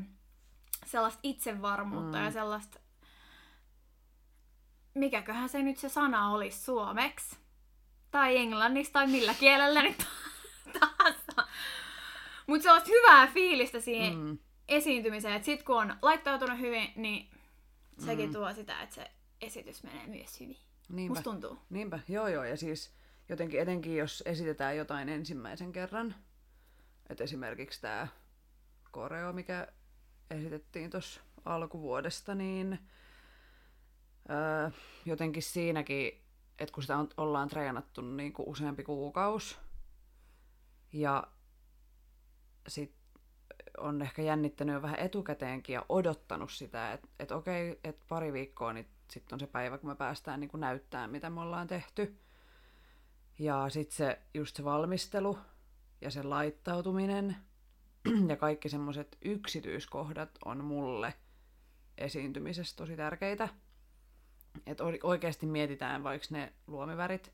sellaista itsevarmuutta Mm. ja sellaista, mikäköhän se nyt se sana olisi suomeksi, tai englanniksi, tai millä kielellä nyt tahansa. Mutta sellaista hyvää fiilistä siihen mm. Esiintymiseen, että sit kun on laittautunut hyvin, niin sekin mm. tuo sitä, että se esitys menee myös hyvin. Niinpä. Musta tuntuu. Niinpä, joo joo, ja siis jotenkin etenkin jos esitetään jotain ensimmäisen kerran, että esimerkiksi tämä koreo, mikä esitettiin tuossa alkuvuodesta, niin öö, jotenkin siinäkin, että kun sitä on, ollaan treenattu niin kuin useampi kuukaus, ja sit on ehkä jännittänyt jo vähän etukäteenkin ja odottanut sitä, että et okei, että pari viikkoa, niin sitten on se päivä, kun me päästään niin kuin näyttämään, mitä me ollaan tehty. Ja sitten se, just se valmistelu ja se laittautuminen ja kaikki semmoiset yksityiskohdat on mulle esiintymisessä tosi tärkeitä. Että oikeasti mietitään vaikka ne luomivärit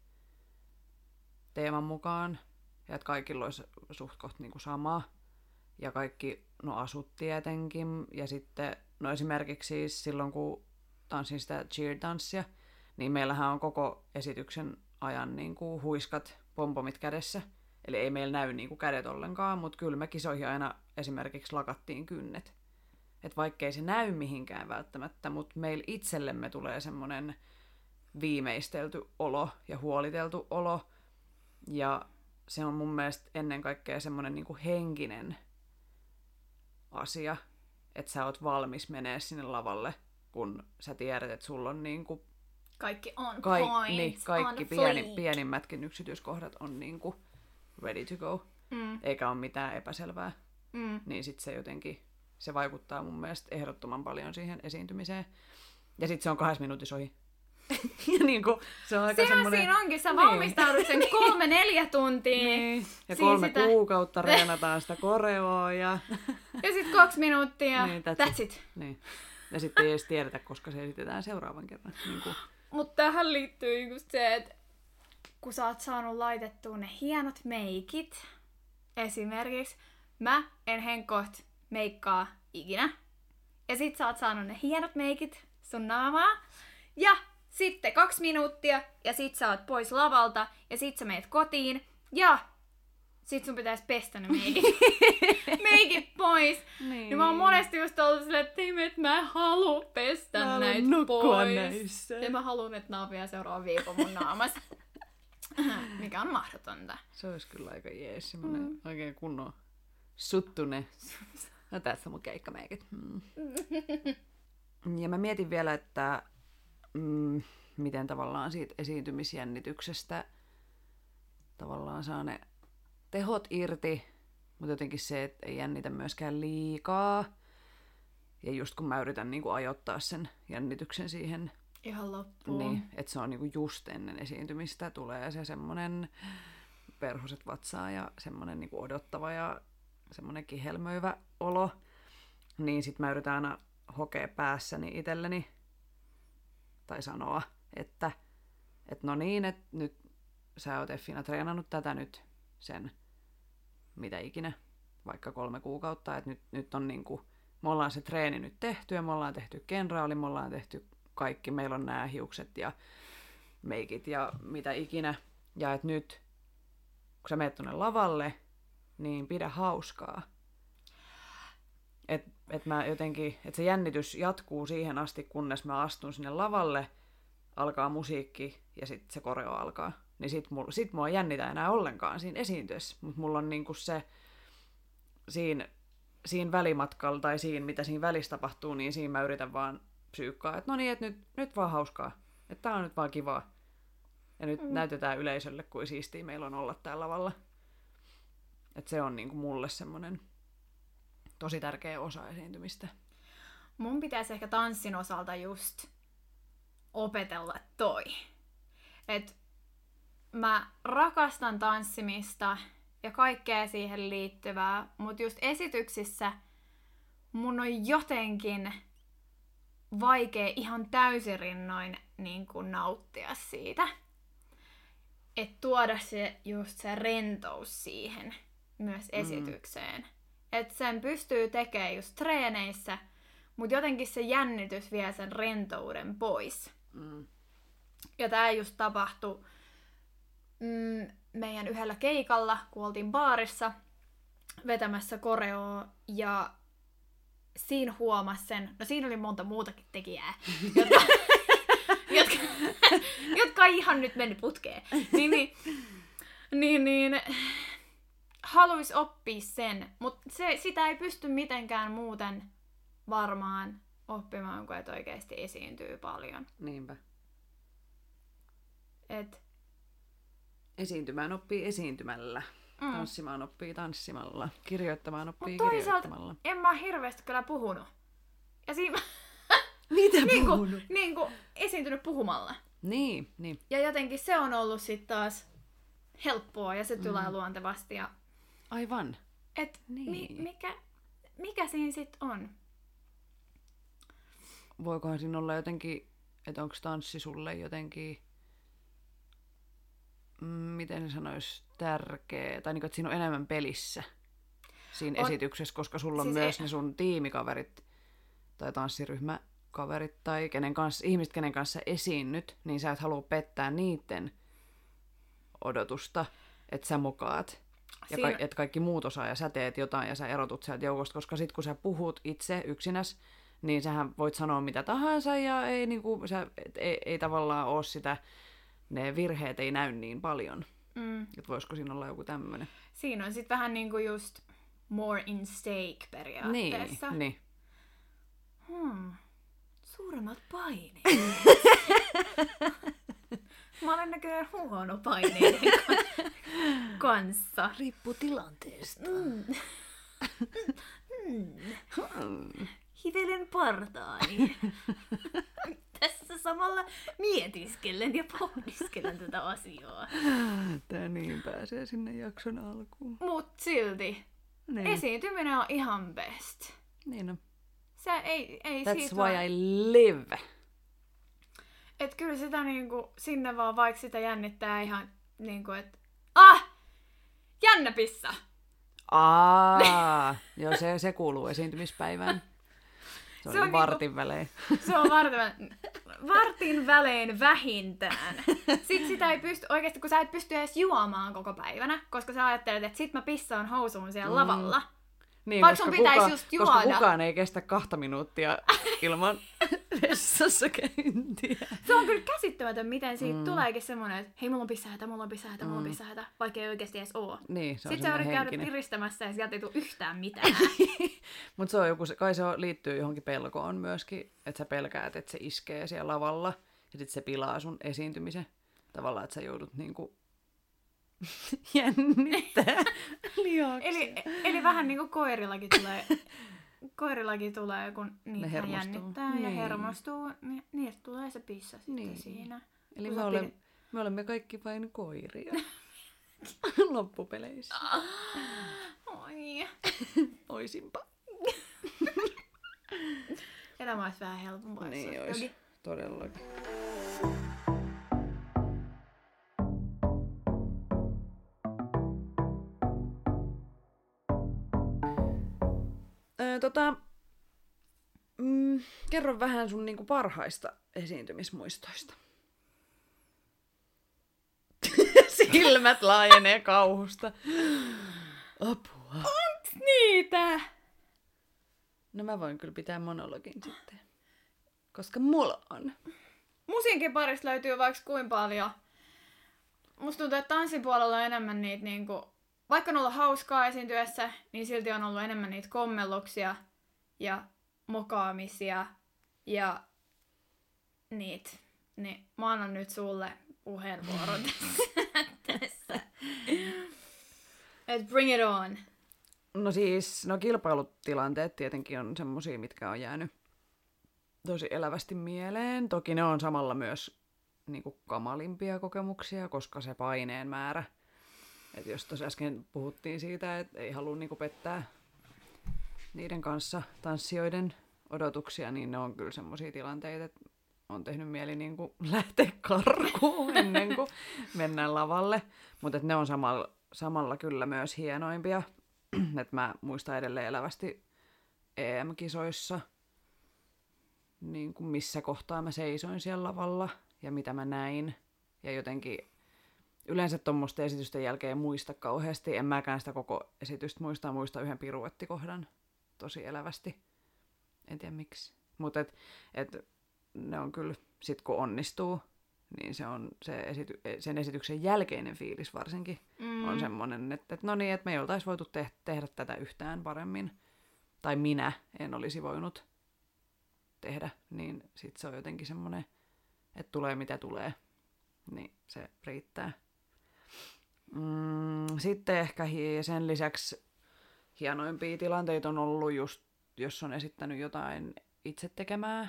teeman mukaan ja että kaikilla olisi suht koht niinku sama. Ja kaikki, no asut tietenkin. Ja sitten, no esimerkiksi siis silloin kun tanssin sitä cheer-tanssia, niin meillähän on koko esityksen ajan niin kuin huiskat, pompomit kädessä. Eli ei meillä näy niin kuin kädet ollenkaan, mutta kyllä me kisoihin aina esimerkiksi lakattiin kynnet. Et vaikkei se näy mihinkään välttämättä, mutta meillä itsellemme tulee semmoinen viimeistelty olo ja huoliteltu olo. Ja se on mun mielestä ennen kaikkea semmoinen niin kuin henkinen asia, että sä oot valmis menee sinne lavalle, kun sä tiedät, että sulla on niin kuin Kaikki on Kaik, points, niin, kaikki on pieni, fleek. pienimmätkin yksityiskohdat on niinku ready to go, Mm, eikä ole mitään epäselvää. mm. Niin sit se jotenkin, se vaikuttaa mun mielestä ehdottoman paljon siihen esiintymiseen. Ja sit se on kahdessa minuutissa ohi. ja niinku, se on aika Sehän semmoinen... siinä onkin, sä Niin. valmistaudut sen kolme-neljä tuntia. Niin. Ja kolme sitä- kuukautta reenataan sitä koreoa ja... Ja sit kaksi minuuttia. Niin, that's, that's that's it. niin. Ja sitten ei edes tiedetä, koska se esitetään seuraavan kerran. Niin kuin, Mutta tähän liittyy just se, että kun sä oot saanut laitettua ne hienot meikit, esimerkiksi mä en henkoht meikkaa ikinä. Ja sit sä oot saanut ne hienot meikit sun naamaa. Ja sitten kaksi minuuttia ja sit sä oot pois lavalta ja sit sä meet kotiin ja sit sun pitäisi pestä ne meikit, meikit pois. niin. Niin mä oon monesti just ollut silleen, että ei, mä en halua pestä Mä näitä pois. näissä. Ja mä haluan, että nää on vielä seuraavan viikon mun naamassa. Mikä on mahdotonta. Se olisi kyllä aika jees, semmoinen mm. oikein kunnon suttune. No tässä on mun keikkameikit. Mm. Ja mä mietin vielä, että mm, miten tavallaan siitä esiintymisjännityksestä tavallaan saa ne tehot irti, mutta jotenkin se, että ei jännitä myöskään liikaa. Ja just kun mä yritän niin kuin ajoittaa sen jännityksen siihen Ihan loppuun. niin, että se on niinku just ennen esiintymistä tulee se semmoinen perhoset vatsaa ja semmoinen niinku odottava ja semmoinen kihelmöivä olo. Niin sit mä yritän aina hokea päässäni itselleni tai sanoa, että et no niin, että nyt sä oot Effina treenannut tätä nyt sen mitä ikinä, vaikka kolme kuukautta, että nyt, nyt on niinku, me ollaan se treeni nyt tehty ja me ollaan tehty kenraali, me ollaan tehty kaikki, meillä on nämä hiukset ja meikit ja mitä ikinä. Ja että nyt, kun sä menet tuonne lavalle, niin pidä hauskaa. Että et mä jotenkin, että se jännitys jatkuu siihen asti, kunnes mä astun sinne lavalle, alkaa musiikki ja sitten se koreo alkaa. Niin sit, mul, sit mua ei jännitä enää ollenkaan siinä esiintyessä. Mutta mulla on niinku se, siinä, siinä välimatkalla tai siinä, mitä siinä välissä tapahtuu, niin siinä mä yritän vaan psyykkaa, että no niin, että nyt, nyt vaan hauskaa. Että tää on nyt vaan kivaa. Ja nyt mm. näytetään yleisölle, kuin siistiä meillä on olla täällä lavalla. Että se on niinku mulle semmoinen tosi tärkeä osa esiintymistä. Mun pitäisi ehkä tanssin osalta just opetella toi. Et mä rakastan tanssimista ja kaikkea siihen liittyvää, mutta just esityksissä mun on jotenkin vaikea ihan täysirinnoin niin kuin nauttia siitä. Että tuoda se just se rentous siihen myös mm. esitykseen. Mm. Että sen pystyy tekemään just treeneissä, mutta jotenkin se jännitys vie sen rentouden pois. Mm. Ja tämä just tapahtui mm, meidän yhdellä keikalla, kun oltiin baarissa vetämässä koreoa ja siinä huomasi sen, no siinä oli monta muutakin tekijää, jotka, jotka, jotka ei ihan nyt mennyt putkeen. Niin, niin, niin, niin haluaisi oppia sen, mutta se, sitä ei pysty mitenkään muuten varmaan oppimaan, kun et oikeasti esiintyy paljon. Niinpä. Et... Esiintymään oppii esiintymällä. Mm. Tanssimaan oppii tanssimalla. Kirjoittamaan oppii Mut kirjoittamalla. en mä hirveästi kyllä puhunut. Ja siinä... Mitä niin puhunut? Kuin, niin kuin esiintynyt puhumalla. Niin, niin. Ja jotenkin se on ollut sitten taas helppoa ja se mm. tulee luontevasti. Ja... Aivan. Et niin. mi- mikä, mikä siinä sitten on? Voikohan siinä olla jotenkin, että onko tanssi sulle jotenkin Mm, miten se sanoisi, tärkeä, tai niin kuin, että siinä on enemmän pelissä siinä on, esityksessä, koska sulla on siis myös ei... ne sun tiimikaverit tai tanssiryhmäkaverit tai kenen kanssa, ihmiset, kenen kanssa esiinnyt, niin sä et halua pettää niiden odotusta, että sä mukaat. Ja Siinä... ka- että kaikki muut osaa ja sä teet jotain ja sä erotut sieltä joukosta, koska sit kun sä puhut itse yksinäs, niin sähän voit sanoa mitä tahansa ja ei, niinku, sä, ei, ei tavallaan ole sitä ne virheet ei näy niin paljon. Mm. Että voisiko siinä olla joku tämmöinen. Siinä on sitten vähän niinku just more in stake periaatteessa. Niin, niin. Hmm. Suuremmat paineet. Mä olen näköjään huono paineiden kanssa. Riippuu tilanteesta. Mm. mm. Hivelen partaani samalla mietiskellen ja pohdiskellen tätä asiaa. Tää niin pääsee sinne jakson alkuun. Mut silti, niin. esiintyminen on ihan best. Niin on. Se ei, ei That's siitä why vaan... I live. Et kyllä sitä niinku, sinne vaan vaikka sitä jännittää ihan niinku, että ah! Jännä pissa! Aa, joo, se, se kuuluu esiintymispäivään. Se, se on vartin niinku, välein. Se on vartin välein. Vartin välein vähintään. Sitten sitä ei pysty, oikeasti kun sä et pysty edes juomaan koko päivänä, koska sä ajattelet, että sit mä pissaan housuun siellä mm. lavalla. Niin, Vaikka sun pitäisi kuka, just juoda. Koska kukaan ei kestä kahta minuuttia ilman vessassa käyntiä. Se on kyllä käsittämätön, miten siitä mm. tuleekin semmoinen, että hei, mulla on pissähätä, mulla on pissähätä, mm. mulla on mm. pissähätä, vaikka ei oikeasti edes oo. Niin, se on Sitten sä yrität käydä piristämässä ja sieltä ei tule yhtään mitään. Mutta se on joku, kai se liittyy johonkin pelkoon myöskin, että sä pelkäät, että se iskee siellä lavalla ja sitten se pilaa sun esiintymisen. Tavallaan, että sä joudut niinku jännittää liaksi. Eli, eli vähän niin kuin koirillakin tulee, koirillakin tulee, kun niitä jännittää niin. ja hermostuu, niin niistä tulee se pissa sitten niin. siinä. Eli me, olemme, me olemme kaikki vain koiria loppupeleissä. Oi. Oisinpa. Elämä olisi vähän helpompaa. Niin olisi, todellakin. Tota, mm, kerro vähän sun niinku parhaista esiintymismuistoista. Silmät laajenee kauhusta. Apua. Onks niitä? No mä voin kyllä pitää monologin sitten. Koska mulla on. Musiikin parista löytyy vaikka kuin paljon. Musta tuntuu, että tanssipuolella on enemmän niitä niinku, vaikka on ollut hauskaa esiintyessä, niin silti on ollut enemmän niitä kommelluksia ja mokaamisia ja niitä. Niin mä annan nyt sulle puheenvuoron tässä. Et bring it on. No siis, no kilpailutilanteet tietenkin on semmosia, mitkä on jäänyt tosi elävästi mieleen. Toki ne on samalla myös niin kamalimpia kokemuksia, koska se paineen määrä. Et jos tuossa äsken puhuttiin siitä, että ei halua niin kuin pettää niiden kanssa tanssijoiden odotuksia, niin ne on kyllä semmoisia tilanteita, että on tehnyt mieli niin kuin lähteä karkuun ennen kuin mennään lavalle. Mutta ne on samalla, samalla kyllä myös hienoimpia. että mä muistan edelleen elävästi EM-kisoissa, niin missä kohtaa mä seisoin siellä lavalla ja mitä mä näin. Ja jotenkin yleensä tuommoisten esitysten jälkeen muista kauheasti. En mäkään sitä koko esitystä muista, muista yhden piruettikohdan tosi elävästi. En tiedä miksi. Mutta et, et, ne on kyllä, sit kun onnistuu, niin se on se esity, sen esityksen jälkeinen fiilis varsinkin mm. on semmoinen, että, että no niin, että me ei oltaisi voitu te- tehdä tätä yhtään paremmin. Tai minä en olisi voinut tehdä, niin sitten se on jotenkin semmoinen, että tulee mitä tulee. Niin se riittää. Mm, sitten ehkä sen lisäksi hienoimpia tilanteita on ollut just, jos on esittänyt jotain itse tekemää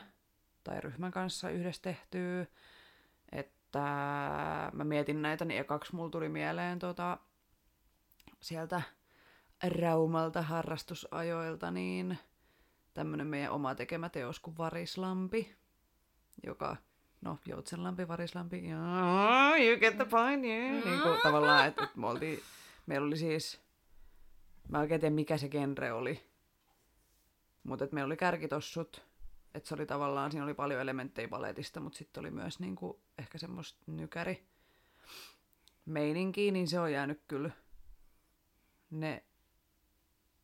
tai ryhmän kanssa yhdessä tehtyä. Että mä mietin näitä, niin ekaksi mulla tuli mieleen tota, sieltä Raumalta harrastusajoilta, niin tämmönen meidän oma tekemä teos kuin Varislampi, joka, no Joutsenlampi, Varislampi, yeah, you get the point, yeah. Niin kuin tavallaan, että et me oltiin, meillä oli siis, mä oikein tiedä mikä se genre oli, mutta meillä oli kärkitossut, että se oli tavallaan, siinä oli paljon elementtejä paletista, mutta sitten oli myös niinku ehkä semmoista nykäri meininkiä, niin se on jäänyt kyllä ne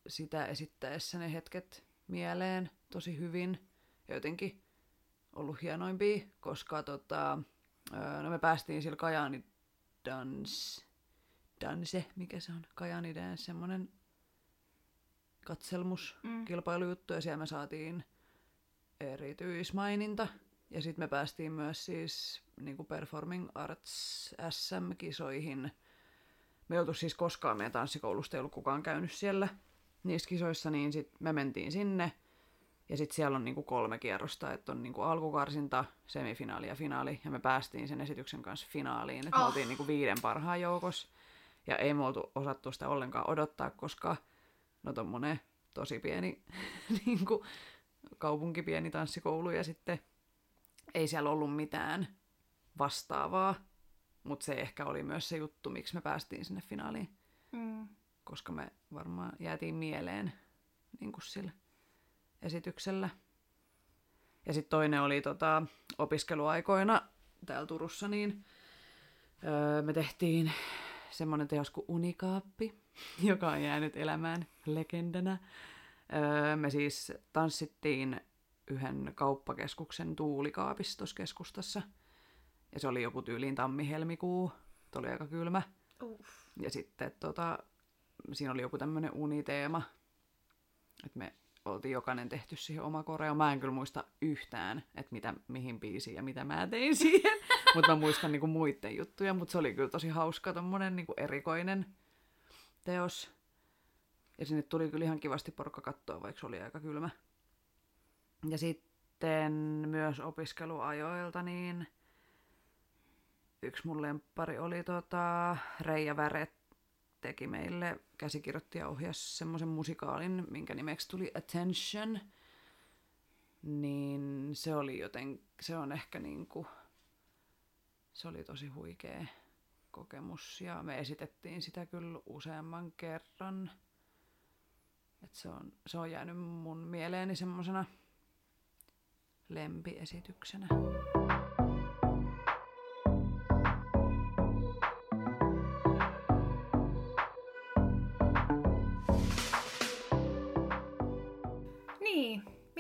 sitä esittäessä ne hetket mieleen tosi hyvin. Ja jotenkin ollut hienoimpia, koska tota, no me päästiin sillä Kajaani Dance, Danse, mikä se on, Kajaani Dance, semmonen katselmus, mm. kilpailujuttu, ja siellä me saatiin erityismaininta. Ja sitten me päästiin myös siis niin kuin Performing Arts SM-kisoihin. Me ei siis koskaan meidän tanssikoulusta ei ollut kukaan käynyt siellä niissä kisoissa, niin sit me mentiin sinne. Ja sitten siellä on niinku kolme kierrosta, että on niinku alkukarsinta, semifinaali ja finaali. Ja me päästiin sen esityksen kanssa finaaliin. Et oh. Me oltiin niinku viiden parhaan joukossa. Ja ei me oltu osattu sitä ollenkaan odottaa, koska no tommonen tosi pieni niinku, kaupunki, pieni tanssikoulu ja sitten ei siellä ollut mitään vastaavaa. Mutta se ehkä oli myös se juttu, miksi me päästiin sinne finaaliin. Mm. Koska me varmaan jäätiin mieleen niin kuin sillä esityksellä. Ja sitten toinen oli tota, opiskeluaikoina täällä Turussa, niin öö, me tehtiin semmoinen teos kuin Unikaappi, joka on jäänyt elämään legendänä. Öö, me siis tanssittiin yhden kauppakeskuksen tuulikaapistoskeskustassa. Ja se oli joku tyyliin tammi-helmikuu. Se oli aika kylmä. Uff. Ja sitten tota, siinä oli joku tämmöinen uniteema. Että me oltiin jokainen tehty siihen oma koreo. Mä en kyllä muista yhtään, että mitä, mihin biisiin ja mitä mä tein siihen. mutta mä muistan niinku muiden juttuja. Mutta se oli kyllä tosi hauska, tommonen niinku erikoinen teos. Ja sinne tuli kyllä ihan kivasti porukka kattoa, vaikka se oli aika kylmä. Ja sitten myös opiskeluajoilta, niin yksi mun lemppari oli tota, Reija Väret teki meille, käsikirjoitti ja ohjasi semmoisen musikaalin, minkä nimeksi tuli Attention. Niin se oli joten, se on ehkä niinku, se oli tosi huikea kokemus ja me esitettiin sitä kyllä useamman kerran. Et se, on, se on jäänyt mun mieleeni semmoisena lempiesityksenä. Niin,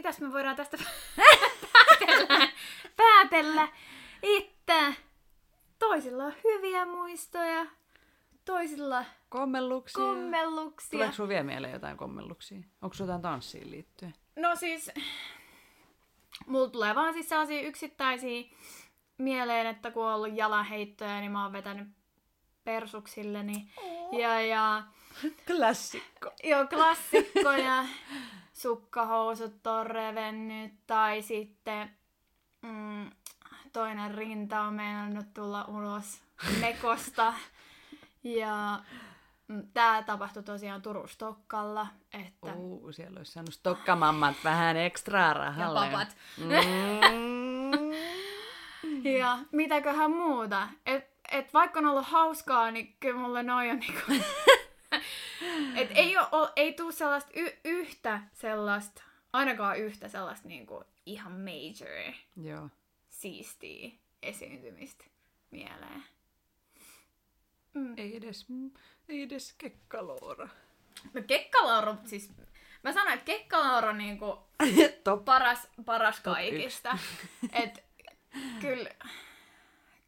mitäs me voidaan tästä päätellä, päätellä, että toisilla on hyviä muistoja, toisilla Kommelluksia. kommelluksia. Tuleeko sulla vielä mieleen jotain kommelluksia? Onko jotain tanssiin liittyen? No siis, mulla tulee vaan siis sellaisia yksittäisiä mieleen, että kun on ollut jalanheittoja, niin mä oon vetänyt persuksilleni. Ja, ja Klassikko. joo, klassikkoja. Sukkahousut on revennyt. Tai sitten mm, toinen rinta on meinannut tulla ulos mekosta. Ja mm, tää tapahtui tosiaan Turustokkalla, että... Uu, siellä olisi saanut stokkamammat vähän ekstraa Ja rahalle. papat. Mm. Ja mitäköhän muuta. Et, et vaikka on ollut hauskaa, niin kyllä mulle noi on niinku... et ei, oo, ei tuu sellaista y- yhtä sellaista, ainakaan yhtä sellaista niinku ihan major Joo. siistiä esiintymistä mieleen. Mm. Ei edes, ei edes kekkaloora. No Kekkalauro, siis mä sanoin, että Kekkalauro on niinku Top. paras, paras Top kaikista. Et kyllä,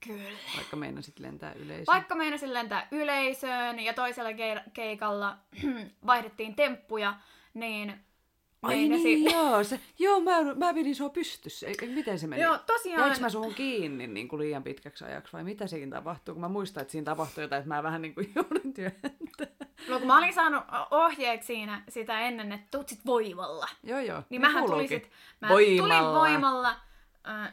kyllä. Vaikka meinasit lentää yleisöön. Vaikka meinasin lentää yleisöön ja toisella ke- keikalla vaihdettiin temppuja, niin Ai niin, joo, se, joo mä, mä pidin sua pystyssä. Ei, miten se meni? Joo, tosiaan. Jäikö mä suhun kiinni niin kuin liian pitkäksi ajaksi vai mitä siinä tapahtuu? Kun mä muistan, että siinä tapahtui jotain, että mä vähän niin kuin joudun työntää. No kun mä olin saanut ohjeeksi siinä sitä ennen, että tuut sit voimalla. Joo, joo. Niin mähän tulin kuuluukin. sit, mä Voimalla. tulin voimalla.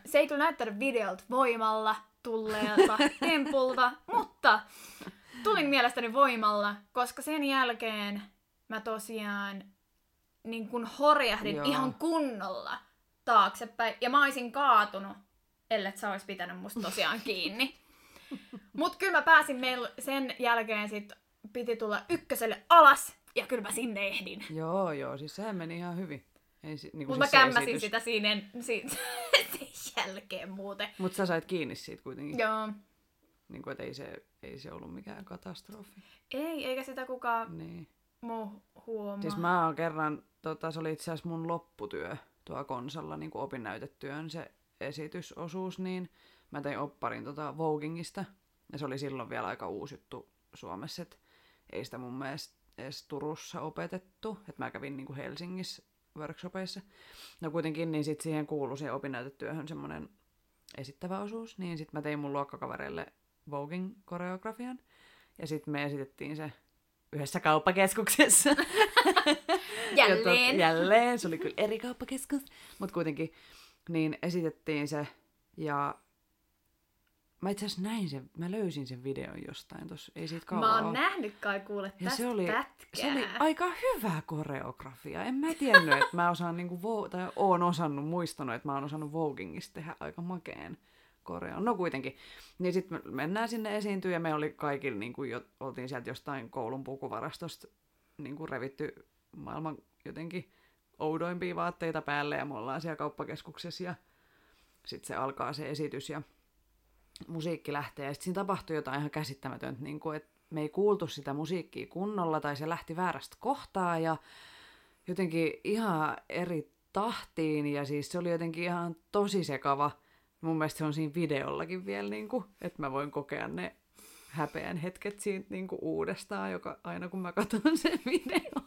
Se ei kyllä näyttänyt videolta voimalla tulleelta tempulta, mutta tulin mielestäni voimalla, koska sen jälkeen mä tosiaan niin kun horjahdin Joo. ihan kunnolla taaksepäin. Ja mä olisin kaatunut, ellei sä olisi pitänyt musta tosiaan kiinni. Mut kyllä mä pääsin meillä sen jälkeen sit piti tulla ykköselle alas, ja kyllä mä sinne ehdin. Joo, joo, siis sehän meni ihan hyvin. Ei, si- niin Mutta mä siis se kämmäsin esitys. sitä siinä si- sen jälkeen muuten. Mutta sä sait kiinni siitä kuitenkin. Joo. Niin kuin, että ei se, ei se ollut mikään katastrofi. Ei, eikä sitä kukaan Niin. muu huomaa. Siis mä oon kerran, tota, se oli itse asiassa mun lopputyö tuo konsalla, niin kuin opinnäytetyön se esitysosuus, niin mä tein opparin tota Vogingista. Ja se oli silloin vielä aika uusi juttu Suomessa, että ei sitä mun mielestä edes Turussa opetettu. Että mä kävin niin kuin Helsingissä workshopeissa. No kuitenkin, niin sit siihen kuului siihen opinnäytetyöhön semmoinen esittävä osuus. Niin sit mä tein mun luokkakavereille Voging-koreografian. Ja sitten me esitettiin se yhdessä kauppakeskuksessa. Ja Jälleen. tot, jälleen, se oli kyllä eri kauppakeskus, mutta kuitenkin niin esitettiin se ja mä itse asiassa näin sen, mä löysin sen videon jostain tossa, ei siitä kauan Mä oon oo. nähnyt kai kuule ja tästä se oli, pätkää. se oli aika hyvä koreografia. En mä tiennyt, että mä osaan niinku, vo- tai oon osannut, muistanut, että mä oon osannut Vogingista tehdä aika makeen koreon. No kuitenkin. Niin sitten mennään sinne esiintyä ja me oli kaikilla, niin kuin jo, oltiin sieltä jostain koulun pukuvarastosta niin kuin revitty maailman jotenkin oudoimpia vaatteita päälle ja me ollaan siellä kauppakeskuksessa ja sitten se alkaa se esitys ja musiikki lähtee ja sitten siinä tapahtui jotain ihan käsittämätöntä, niin kuin, että me ei kuultu sitä musiikkia kunnolla tai se lähti väärästä kohtaa ja jotenkin ihan eri tahtiin ja siis se oli jotenkin ihan tosi sekava. Mun mielestä se on siinä videollakin vielä, niin kuin, että mä voin kokea ne häpeän hetket siitä niin kuin uudestaan, joka aina kun mä katson sen videon.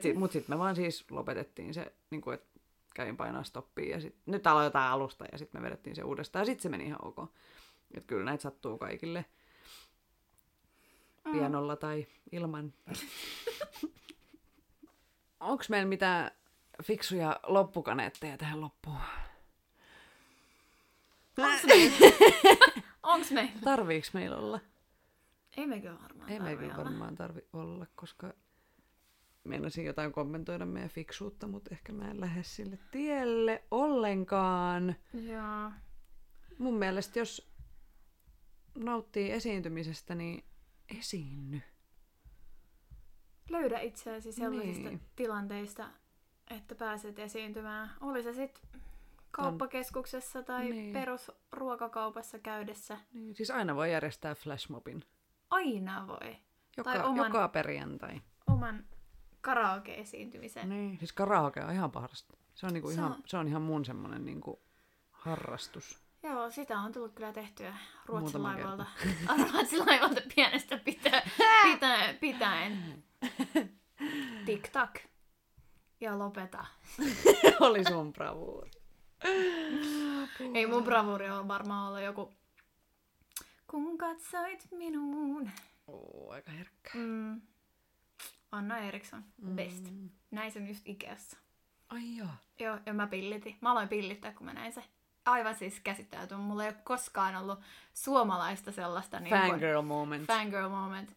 Sit, mut sitten me vaan siis lopetettiin se, niin kuin, että kävin painaa stoppia ja sit, nyt aloitetaan alusta ja sitten me vedettiin se uudestaan ja sitten se meni ihan ok. Et kyllä näitä sattuu kaikille pianolla tai ilman. Onko meillä mitään fiksuja loppukaneetteja tähän loppuun? Onks meillä? Onks meillä? Tarviiks meillä olla? Ei me kyllä varmaan Ei olla. varmaan tarvi olla, koska meinasin jotain kommentoida meidän fiksuutta, mutta ehkä mä en lähde sille tielle ollenkaan. Joo. Mun mielestä jos nauttii esiintymisestä, niin esiinny. Löydä itseäsi sellaisista Niin. tilanteista, että pääset esiintymään. Oli se sitten kauppakeskuksessa tai Niin. perusruokakaupassa käydessä. Niin, siis aina voi järjestää flashmobin. Aina voi. Joka, Tai oman- joka perjantai. Oman karaoke-esiintymisen. Niin. Siis karaoke on ihan parasta. Se on, niinku Se ihan, on- se on ihan mun semmonen niinku harrastus. Joo, sitä on tullut kyllä tehtyä Ruotsin Muutaman laivalta. Ruotsin laivalta pienestä pitää, pitää, pitäen. Tik-tak. Ja lopeta. Oli sun bravuuri. Ei mun bravuri ole varmaan ollut joku... Kun katsoit minuun. Oo, aika herkkä. Mm. Anna Eriksson, best. Näin sen just Ikeassa. Ai joo. Joo, ja mä pillitin. Mä aloin pillittää, kun mä näin se. Aivan siis käsittämätön. Mulla ei ole koskaan ollut suomalaista sellaista niin kuin- Fangirl moment. Fangirl moment.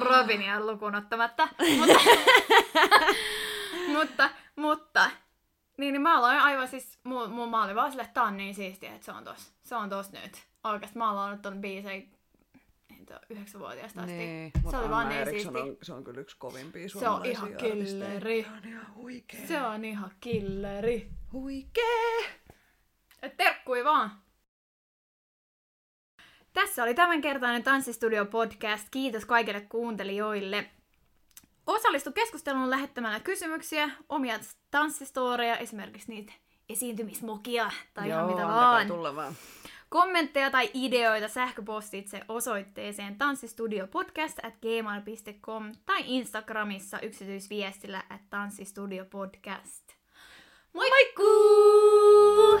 Robinia lukuun ottamatta. mutta, mutta, mutta, niin, niin mä aloin aivan siis, mun, mun mä olin vaan silleen, että tää on niin siistiä, että se on tos. Se on tos nyt. Oikeasti mä oon laulanut ton niitä yhdeksänvuotiaasta asti. Niin, se mutta oli Anna vaan niin Eriksson siisti. on, se on kyllä yksi kovimpia Se on suomalaisia ihan artisteja. killeri. Se on ihan huikea. Se on ihan killeri. huikee. Et terkkui vaan! Tässä oli tämänkertainen Tanssistudio podcast. Kiitos kaikille kuuntelijoille. Osallistu keskusteluun lähettämällä kysymyksiä, omia tanssistoreja, esimerkiksi niitä esiintymismokia tai ihan mitä vaan. tulla vaan. Kommentteja tai ideoita sähköpostitse osoitteeseen tanssistudiopodcast at gmail.com tai Instagramissa yksityisviestillä at tanssistudiopodcast. Moikkuu!